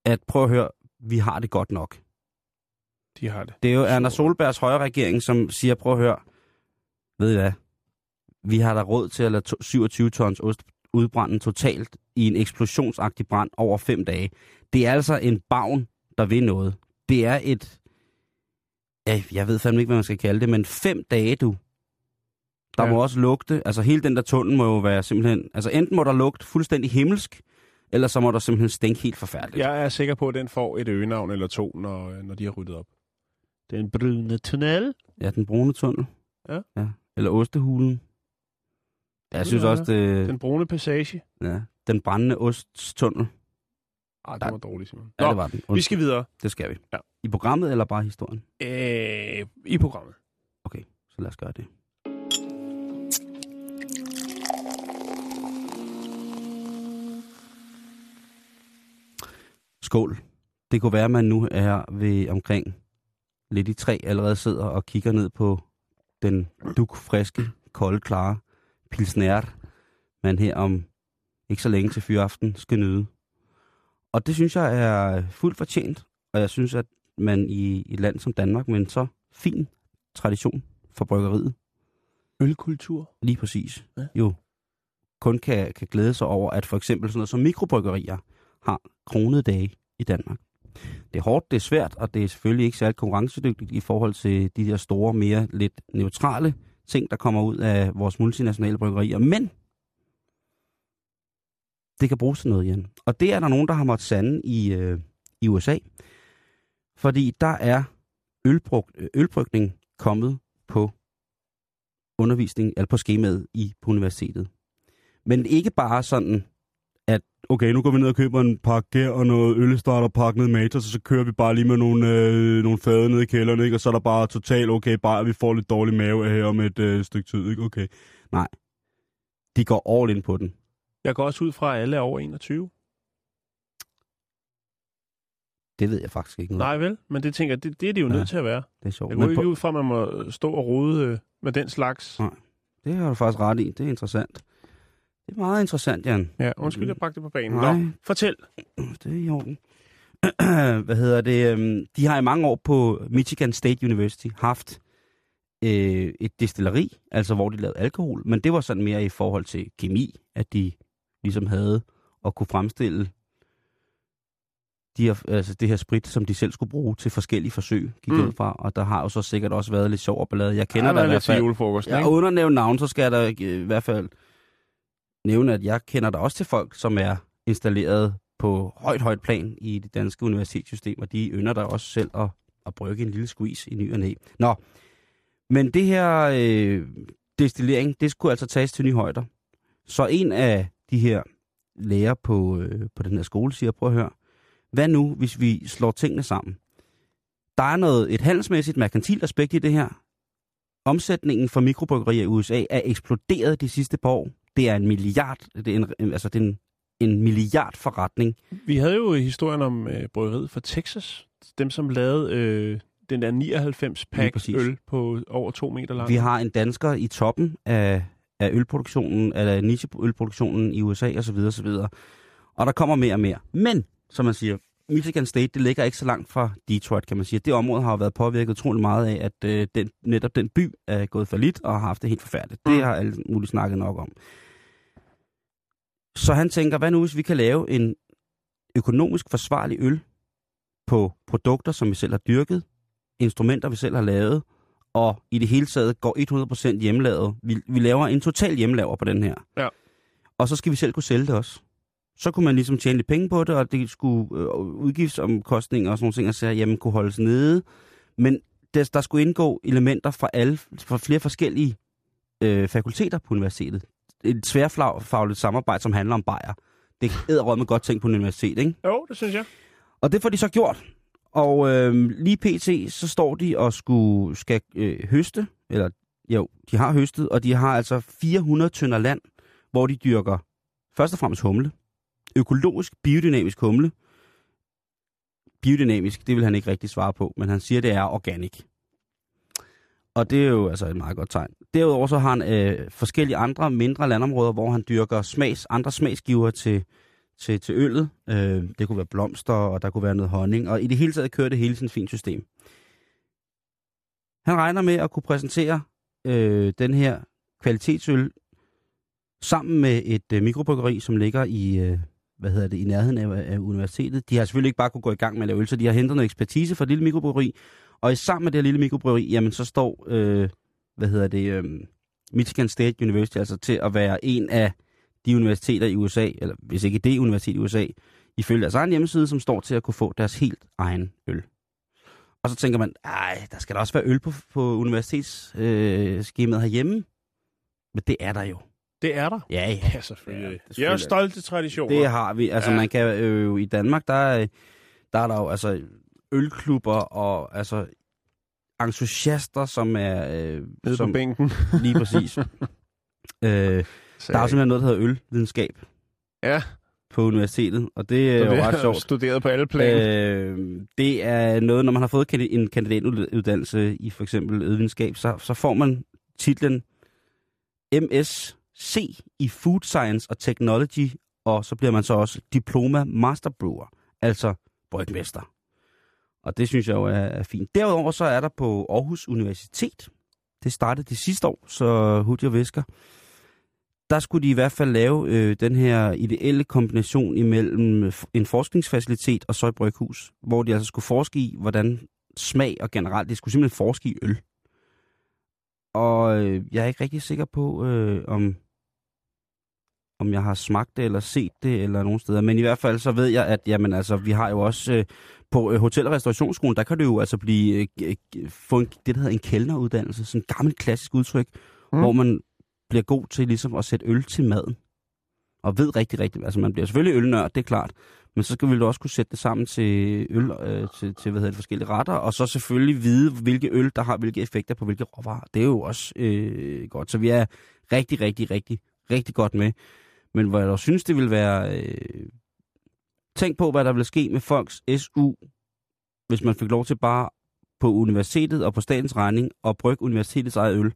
at prøv at høre, vi har det godt nok. De har det. Det er jo Erna Solbergs højre regering, som siger, prøv at høre, ved I hvad, vi har da råd til at lade to- 27 tons ost udbrænde totalt i en eksplosionsagtig brand over fem dage. Det er altså en bavn, der vil noget. Det er et, ja, jeg ved fandme ikke, hvad man skal kalde det, men fem dage, du. Der ja. må også lugte, altså hele den der tunnel må jo være simpelthen, altså enten må der lugte fuldstændig himmelsk, eller så må der simpelthen stænke helt forfærdeligt. Jeg er sikker på, at den får et øgenavn eller to, når, når de har ryddet op. Den brune tunnel. Ja, den brune tunnel. Ja. ja. Eller ostehulen. Ja, Jeg synes også, det, Den brune passage. ja, den brændende oststunnel. Ah, Ja. det var dårligt, Simon. Ja, Nå, det var den. vi skal videre Det skal vi. Ja. I programmet eller bare historien? øh, i programmet. Okay, så lad os gøre det. Skål. Det kunne være, at man nu er ved omkring lidt i tre allerede sidder og kigger ned på den dukfriske, kolde, klare pilsner, man her om ikke så længe til fyraften skal nyde. Og det synes jeg er fuldt fortjent, og jeg synes, at man i et land som Danmark med en så fin tradition for bryggeriet, Ølkultur. lige præcis, ja. jo kun kan, kan glæde sig over, at for eksempel sådan noget som mikrobryggerier har kronede dage i Danmark. Det er hårdt, det er svært, og det er selvfølgelig ikke særlig konkurrencedygtigt i forhold til de der store, mere lidt neutrale ting, der kommer ud af vores multinationale bryggerier. Men det kan bruges til noget, Jan. Og det er der nogen, der har måttet sande i, øh, i USA. Fordi der er ølbrug, øh, ølbrygning kommet på undervisning, eller på skemaet i på universitetet. Men ikke bare sådan, okay, nu går vi ned og køber en pakke gær og noget ølstarterpakke ned i Matas, og så kører vi bare lige med nogle, øh, nogle fade ned i kælderen, ikke? og så er der bare totalt okay, bare at vi får lidt dårlig mave her om et øh, stykke tid. Ikke? Okay. Nej, de går all in på den. Jeg går også ud fra, at alle er over 21. Det ved jeg faktisk ikke noget. Nej vel, men det tænker jeg, det, det er det jo Ja. nødt til at være. det er sjovt. Jeg går Men ikke på, ud fra, at man må stå og rode øh, med den slags. Nej. det har du faktisk ret i. Det er interessant. Det er meget interessant, Jan. Ja, undskyld, jeg bragte det på banen. Nej. Nå, fortæl. Det er i orden. *clears throat* Hvad hedder det? øhm, De har i mange år på Michigan State University haft øh, et destilleri, altså hvor de lavede alkohol, men det var sådan mere i forhold til kemi, at de ligesom havde at kunne fremstille de her, altså det her sprit, som de selv skulle bruge til forskellige forsøg, gik Mm. ud fra, og der har jo så sikkert også været lidt sjov og ballade. Jeg kender Ja, der i hvert fald. julefrokosten, Ja, ikke? uden at nævne navn, så skal da øh, i hvert fald nævne, at jeg kender der også til folk, som er installeret på højt, højt plan i det danske universitetssystem, og de ynder der også selv at, at brygge en lille squeeze i ny og næ. Nå, men det her øh, destillering, det skulle altså tages til nye højder. Så en af de her lærer på, øh, på den her skole siger, prøv at høre, hvad nu, hvis vi slår tingene sammen? Der er noget, et handelsmæssigt, merkantilt aspekt i det her. Omsætningen for mikrobryggerier i USA er eksploderet de sidste par år. Det er en milliard, det er en, altså det er en, en milliard forretning. Vi havde jo historien om øh, bryggeriet fra Texas. Dem, som lavede øh, den der 99 Lige pack øl på over to meter lang. Vi har en dansker i toppen af, af ølproduktionen, eller nicheølproduktionen i USA osv. osv. Og der kommer mere og mere. Men, som man siger, Michigan State, det ligger ikke så langt fra Detroit, kan man sige. Det område har jo været påvirket utrolig meget af, at øh, den, netop den by er gået for lidt og har haft det helt forfærdeligt. Det Mm. har alle muligt snakket nok om. Så han tænker, hvad nu hvis vi kan lave en økonomisk forsvarlig øl på produkter, som vi selv har dyrket, instrumenter, vi selv har lavet, og i det hele taget går 100% hjemmelavet. Vi, vi laver en total hjemmelaver på den her. Ja. Og så skal vi selv kunne sælge det også. Så kunne man ligesom tjene lidt penge på det, og det skulle øh, udgiftsomkostninger og sådan nogle ting, og så jamen, kunne holdes nede. Men der, der skulle indgå elementer fra, alle, fra flere forskellige øh, fakulteter på universitetet. Et tværfagligt samarbejde, som handler om bajer. Det er med godt ting på en universitet, ikke? Jo, det synes jeg. Og det får de så gjort. Og øh, lige pt. så står de og skulle, skal øh, høste, eller jo, de har høstet, og de har altså 400 tønder land, hvor de dyrker først og fremmest humle. Økologisk, biodynamisk humle. Biodynamisk, det vil han ikke rigtig svare på, men han siger, det er organic. Og det er jo altså et meget godt tegn. Derudover så har han øh, forskellige andre mindre landområder, hvor han dyrker smags, andre smagsgiver til, til, til øllet. Øh, det kunne være blomster, og der kunne være noget honning. Og i det hele taget kører det hele sådan et fint system. Han regner med at kunne præsentere øh, den her kvalitetsøl sammen med et øh, mikrobryggeri, som ligger i, øh, hvad hedder det, i nærheden af, af universitetet. De har selvfølgelig ikke bare kunne gå i gang med at lave øl, så de har hentet noget ekspertise fra et lille mikrobryggeri. Og i sammen med det her lille mikrobryggeri, jamen så står, øh, hvad hedder det, øh, Michigan State University altså til at være en af de universiteter i USA, eller hvis ikke det universitet i USA, ifølge deres egen hjemmeside, som står til at kunne få deres helt egen øl. Og så tænker man, ej, der skal da også være øl på, på universitetsskemaet øh, herhjemme. Men det er der jo. Det er der? Ja, ja. Ja, selvfølgelig. Ja, det er jeg er selvfølgelig- stolte traditioner. Det har vi. Altså, Ja. man kan øh, i Danmark, der, er- der er der jo altså ølklubber og altså entusiaster, som er... Øh, Nede som, på bænken. *laughs* Lige præcis. *laughs* øh, der er jo simpelthen noget, der hedder ølvidenskab Ja, på universitetet, og det er så jo ret er sjovt. *laughs* studeret på alle planer. Øh, det er noget, når man har fået en kandidatuddannelse i for eksempel ølvidenskab, så, så får man titlen C i Food Science og Technology, og så bliver man så også Diploma Master Brewer, altså brygmester. Og det synes jeg jo er, er fint. Derudover så er der på Aarhus Universitet, det startede det sidste år, så hud jeg væsker, der skulle de i hvert fald lave øh, den her ideelle kombination imellem en forskningsfacilitet og så et bryghus, hvor de altså skulle forske i, hvordan smag og generelt, de skulle simpelthen forske i øl. Og øh, jeg er ikke rigtig sikker på, øh, om, om jeg har smagt det eller set det eller nogen steder. Men i hvert fald så ved jeg, at jamen, altså, vi har jo også øh, på øh, Hotel- og Restaurationsskolen, der kan du jo altså blive, øh, g- få en, det, der hedder en kældneruddannelse. Sådan et gammelt klassisk udtryk, Mm. hvor man bliver god til ligesom at sætte øl til maden. Og ved rigtig, rigtig, altså man bliver selvfølgelig ølnørd, det er klart, men så skal vi også kunne sætte det sammen til øl, øh, til, til hvad hedder det, forskellige retter, og så selvfølgelig vide, hvilke øl, der har hvilke effekter på hvilke råvarer. Det er jo også øh, godt. Så vi er rigtig, rigtig, rigtig, rigtig godt med. Men hvor jeg dog synes, det vil være... Øh, tænk på, hvad der ville ske med folks SU, hvis man fik lov til bare på universitetet og på statens regning at brygge universitetets eget øl,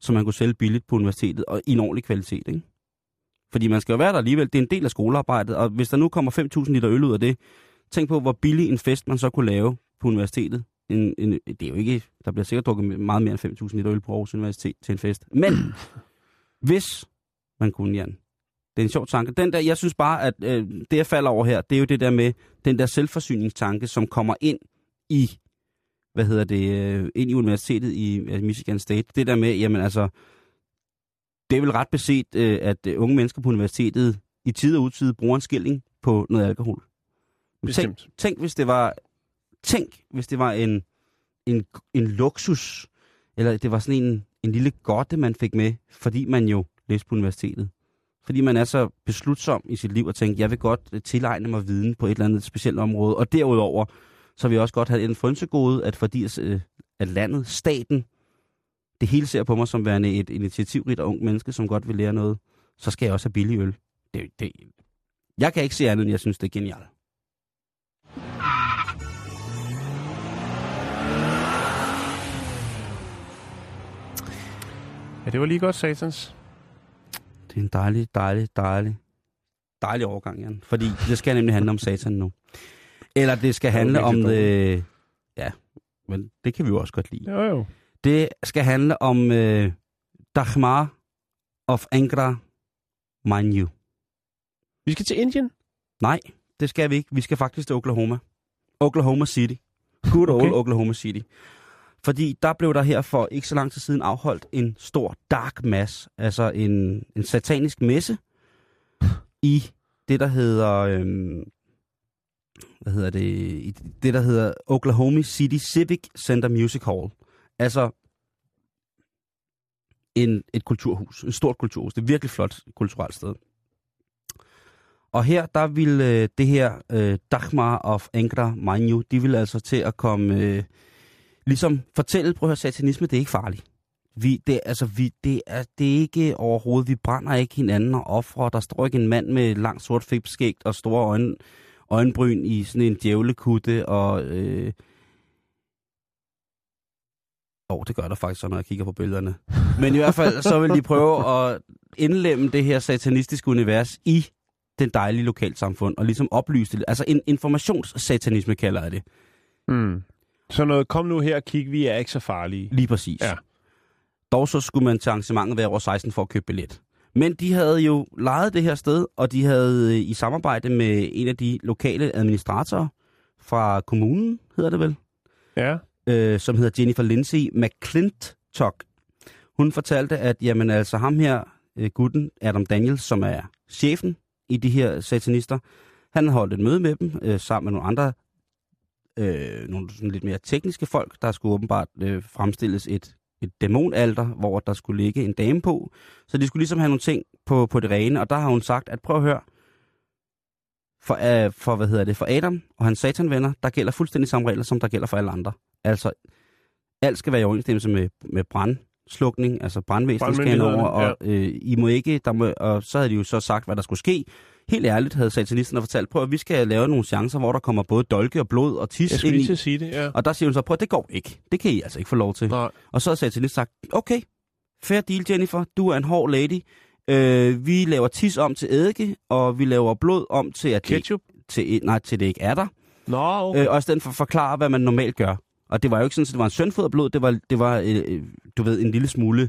som man kunne sælge billigt på universitetet og i en ordentlig kvalitet. Ikke? Fordi man skal jo være der alligevel. Det er en del af skolearbejdet, og hvis der nu kommer 5.000 liter øl ud af det, tænk på, hvor billig en fest man så kunne lave på universitetet. En, en, det er jo ikke, der bliver sikkert drukket meget mere end 5.000 liter øl på Aarhus Universitet til en fest. Men hvis man kunne, Jan, det er en sjov tanke. Den der, jeg synes bare, at øh, det jeg falder over her, det er jo det der med den der selvforsyningstanke, som kommer ind i, hvad hedder det, øh, ind i universitetet i øh, Michigan State. Det der med, jamen altså, det er vel ret beset, øh, at øh, unge mennesker på universitetet i tid og utid bruger en skilling på noget alkohol. Men Tænk, Bestemt. tænk, hvis det var, tænk, hvis det var en, en, en luksus, eller det var sådan en, en lille godte, man fik med, fordi man jo læste på universitetet. Fordi man er så beslutsom i sit liv og tænker, jeg vil godt øh, tilegne mig viden på et eller andet specielt område. Og derudover, så vil jeg også godt have en frynsegode, at fordi øh, at landet, staten, det hele ser på mig som værende et initiativrigt og ung menneske, som godt vil lære noget, så skal jeg også have billig øl. Det, det, jeg kan ikke se andet, end jeg synes, det er genialt. Ja, det var lige godt, Satans. Det er en dejlig, dejlig, dejlig, dejlig overgang, Jan. Fordi det skal nemlig handle om satan nu. Eller det skal Det handle om... Øh, ja, men det kan vi jo også godt lide. Jo, jo. Det skal handle om øh, Dagmar of Angra Mainyu. Vi skal til Indien. Nej, det skal vi ikke. Vi skal faktisk til Oklahoma. Oklahoma City. Good old Okay. Oklahoma City. Fordi der blev der her for ikke så lang tid siden afholdt en stor dark mass, altså en, en satanisk messe i det, der hedder, øhm, hvad hedder det, i det, der hedder Oklahoma City Civic Center Music Hall. Altså en, et kulturhus, et stort kulturhus. Det er et virkelig flot kulturelt sted. Og her, der ville øh, det her øh, Dagmar of Angra Manju, de ville altså til at komme, øh, ligesom fortælle, prøv at høre, satanisme, det er ikke farligt. Vi, det, altså, vi, det, er, det er ikke overhovedet, vi brænder ikke hinanden og offrer. Der står ikke en mand med langt sort fipskægt og store øjne, øjenbryn i sådan en djævlekutte og... Øh, oh, det gør der faktisk så, når jeg kigger på billederne. Men i hvert fald, så vil de prøve at indlemme det her satanistiske univers i den dejlige lokalsamfund, og ligesom oplyse det. Altså en informationssatanisme kalder jeg det. Mm. Så noget, kom nu her og kig, vi er ikke så farlige. Lige præcis. Ja. Dog så skulle man til arrangementet være over 16 for at købe billet. Men de havde jo lejet det her sted, og de havde øh, i samarbejde med en af de lokale administratorer fra kommunen, hedder det vel, Ja. øh, som hedder Jennifer Lindsay McClintock. Hun fortalte, at jamen, altså ham her, øh, gutten, Adam Daniels, som er chefen i de her satanister, han holdt et møde med dem, øh, sammen med nogle andre, øh, nogle sådan lidt mere tekniske folk, der skulle åbenbart øh, fremstilles et, et dæmonalter, hvor der skulle ligge en dame på. Så de skulle ligesom have nogle ting på, på det rene, og der har hun sagt, at prøv at høre, for, øh, for, hvad hedder det, for Adam og hans satanvenner, der gælder fuldstændig samme regler, som der gælder for alle andre. Altså, alt skal være i overensstemmelse med, med brandslukning, altså brandvæsenet skal over, og øh, I må ikke, der må, og så havde de jo så sagt, hvad der skulle ske. Helt ærligt havde satanisterne fortalt, prøv at vi skal lave nogle chancer, hvor der kommer både dolke og blod og Jeg tis skulle ind i. sige det, ja. Og der siger hun så, prøv at det går ikke. Det kan I altså ikke få lov til. Nej. Og så har satanist sagt, okay, fair deal Jennifer, du er en hård lady. Øh, vi laver tis om til eddike, og vi laver blod om til, at det, Ketchup? til, nej, til det ikke er der. Nå, okay. Øh, og i stedet for at forklare, hvad man normalt gør. Og det var jo ikke sådan, at det var en søndfod af blod, det var, det var øh, øh, du ved, en lille smule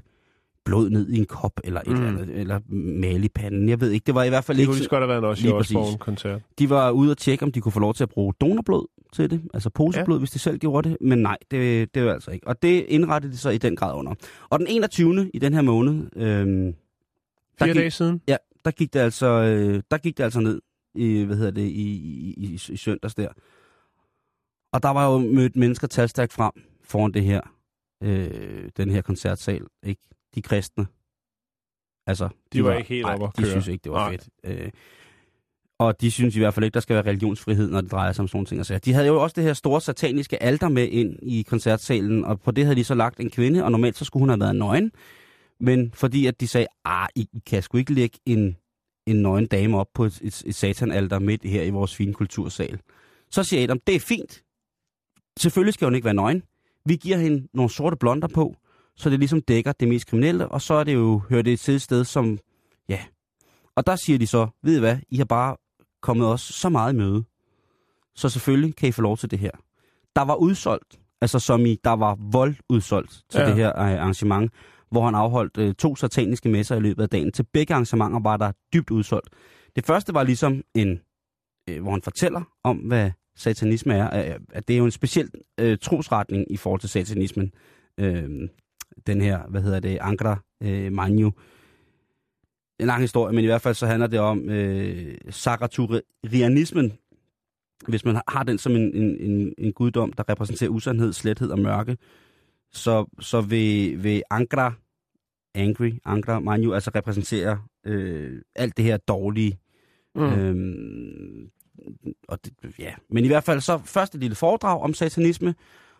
blod ned i en kop, eller et Mm. eller andet, eller mal i panden. Jeg ved ikke, det var i hvert fald det ikke... kunne lige så godt have været en også i. Osborne-koncert. De var ude og tjekke, om de kunne få lov til at bruge donorblod til det, altså poseblod, ja. hvis de selv gjorde det, men nej, det, det var altså ikke. Og det indrettede de så i den grad under. Og den 21. i den her måned, øhm, der Fire gik, dage siden. ja, der gik det altså, øh, der gik det altså ned i, hvad hedder det, i, i, i, i søndags der. Og der var jo mødt mennesker talstærkt frem foran det her, øh, den her koncertsal, ikke? De kristne. Altså, De var ikke helt oppe at de køre. synes ikke, det var Nej. fedt. Øh, og de synes i hvert fald ikke, der skal være religionsfrihed, når det drejer sig om sådan ting. Altså, de havde jo også det her store sataniske alter med ind i koncertsalen, og på det havde de så lagt en kvinde, og normalt så skulle hun have været nøgen. Men fordi at de sagde, ah, I, I kan sgu ikke lægge en, en nøgen dame op på et, et, et satanalter midt her i vores fine kultursal. Så siger Adam, det er fint. Selvfølgelig skal hun ikke være nøgen. Vi giver hende nogle sorte blonder på, så det ligesom dækker det mest kriminelle, og så er det jo, hører det et sted som, ja. Og der siger de så, ved I hvad, I har bare kommet os så meget i møde, så selvfølgelig kan I få lov til det her. Der var udsolgt, altså som i, der var vold udsolgt til Ja. det her øh, arrangement, hvor han afholdt øh, to sataniske messer i løbet af dagen. Til begge arrangementer var der dybt udsolgt. Det første var ligesom en, øh, hvor han fortæller om, hvad satanisme er. Øh, At det er jo en speciel øh, trosretning i forhold til satanismen. Øh, den her, hvad hedder det, Ankara øh, Manju. En lang historie, men i hvert fald så handler det om øh, Zarathurianismen, hvis man har- den som en, en, en, en guddom, der repræsenterer usandhed, slethed og mørke, så, så vil, vil Ankara, Angry, Ankara Manju, altså repræsentere øh, alt det her dårlige. Mm. Mm. Øhm, og det, ja. Men i hvert fald så først et lille foredrag om satanisme,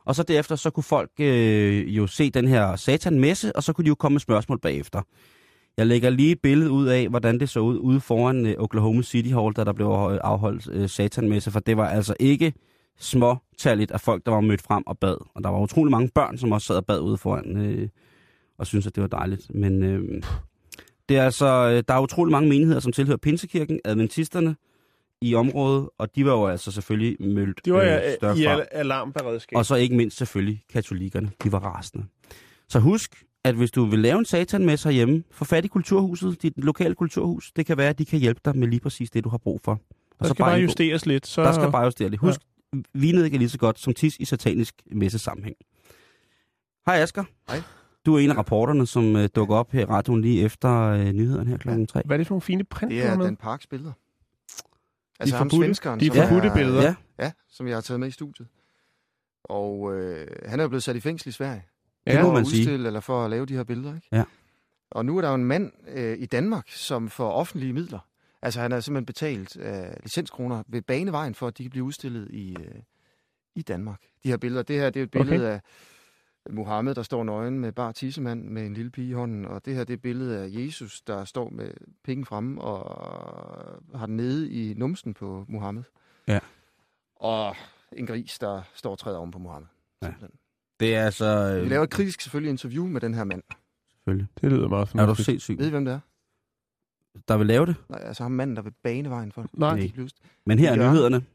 og så derefter så kunne folk øh, jo se den her satanmesse, og så kunne de jo komme med spørgsmål bagefter. Jeg lægger lige et billede ud af, hvordan det så ud ude foran øh, Oklahoma City Hall, da der blev afholdt- øh, satanmesse, for det var altså ikke småtalligt af folk, der var mødt frem og bad. Og der var utrolig mange børn, som også sad og bad ude foran, øh, og synes at det var dejligt. Men øh, det er altså, øh, der er utrolig mange menigheder, som tilhører Pinsekirken, adventisterne i området, og de var jo altså selvfølgelig møldt De var øh, større i frem. al- alarmberedskab. Og så ikke mindst selvfølgelig katolikkerne. De var rasende. Så husk, at hvis du vil lave en satan med sig hjemme, få fat i kulturhuset, dit lokale kulturhus. Det kan være, at de kan hjælpe dig med lige præcis det, du har brug for. Og der skal bare justeres lidt. Så... Der skal bare justere lidt. Husk, ja. vinet ikke er lige så godt som tis i satanisk messesammenhæng. Hej Asger. Hej. Du er en af rapporterne, som øh, dukker op her i radioen lige efter øh, nyhederne her klokken 3. Hvad er det for nogle fine print, Det er med? Dan Parks billeder. Altså De ham forbudte- svenskeren, de som forbudte er- billeder. Ja, Ja, som jeg har taget med i studiet. Og øh, han er jo blevet sat i fængsel i Sverige. det må for man at sige. udstille, eller for at lave de her billeder, ikke? Og nu er der jo en mand øh, i Danmark, som får offentlige midler. Altså han er simpelthen betalt øh, licenskroner ved banevejen for, at de kan blive udstillet i, øh, i Danmark. De her billeder, det her det er et billede Okay. af Mohammed, der står nøgen med bar tissemand med en lille pige i hånden. Og det her det er billede af Jesus, der står med penge fremme og har den nede i numsen på Mohammed. Ja. Og en gris, der står og træder oven på Mohammed. Ja. Simpelthen. Det er altså... Vi laver et kritisk selvfølgelig interview med den her mand. selvfølgelig. Det lyder meget Er du fornuftigt. sindssyg? Ved I, hvem det er? Der vil lave det? Nej, altså ham manden, der vil bane vejen for. Nej. det. Plus. Men her er Ja. nyhederne.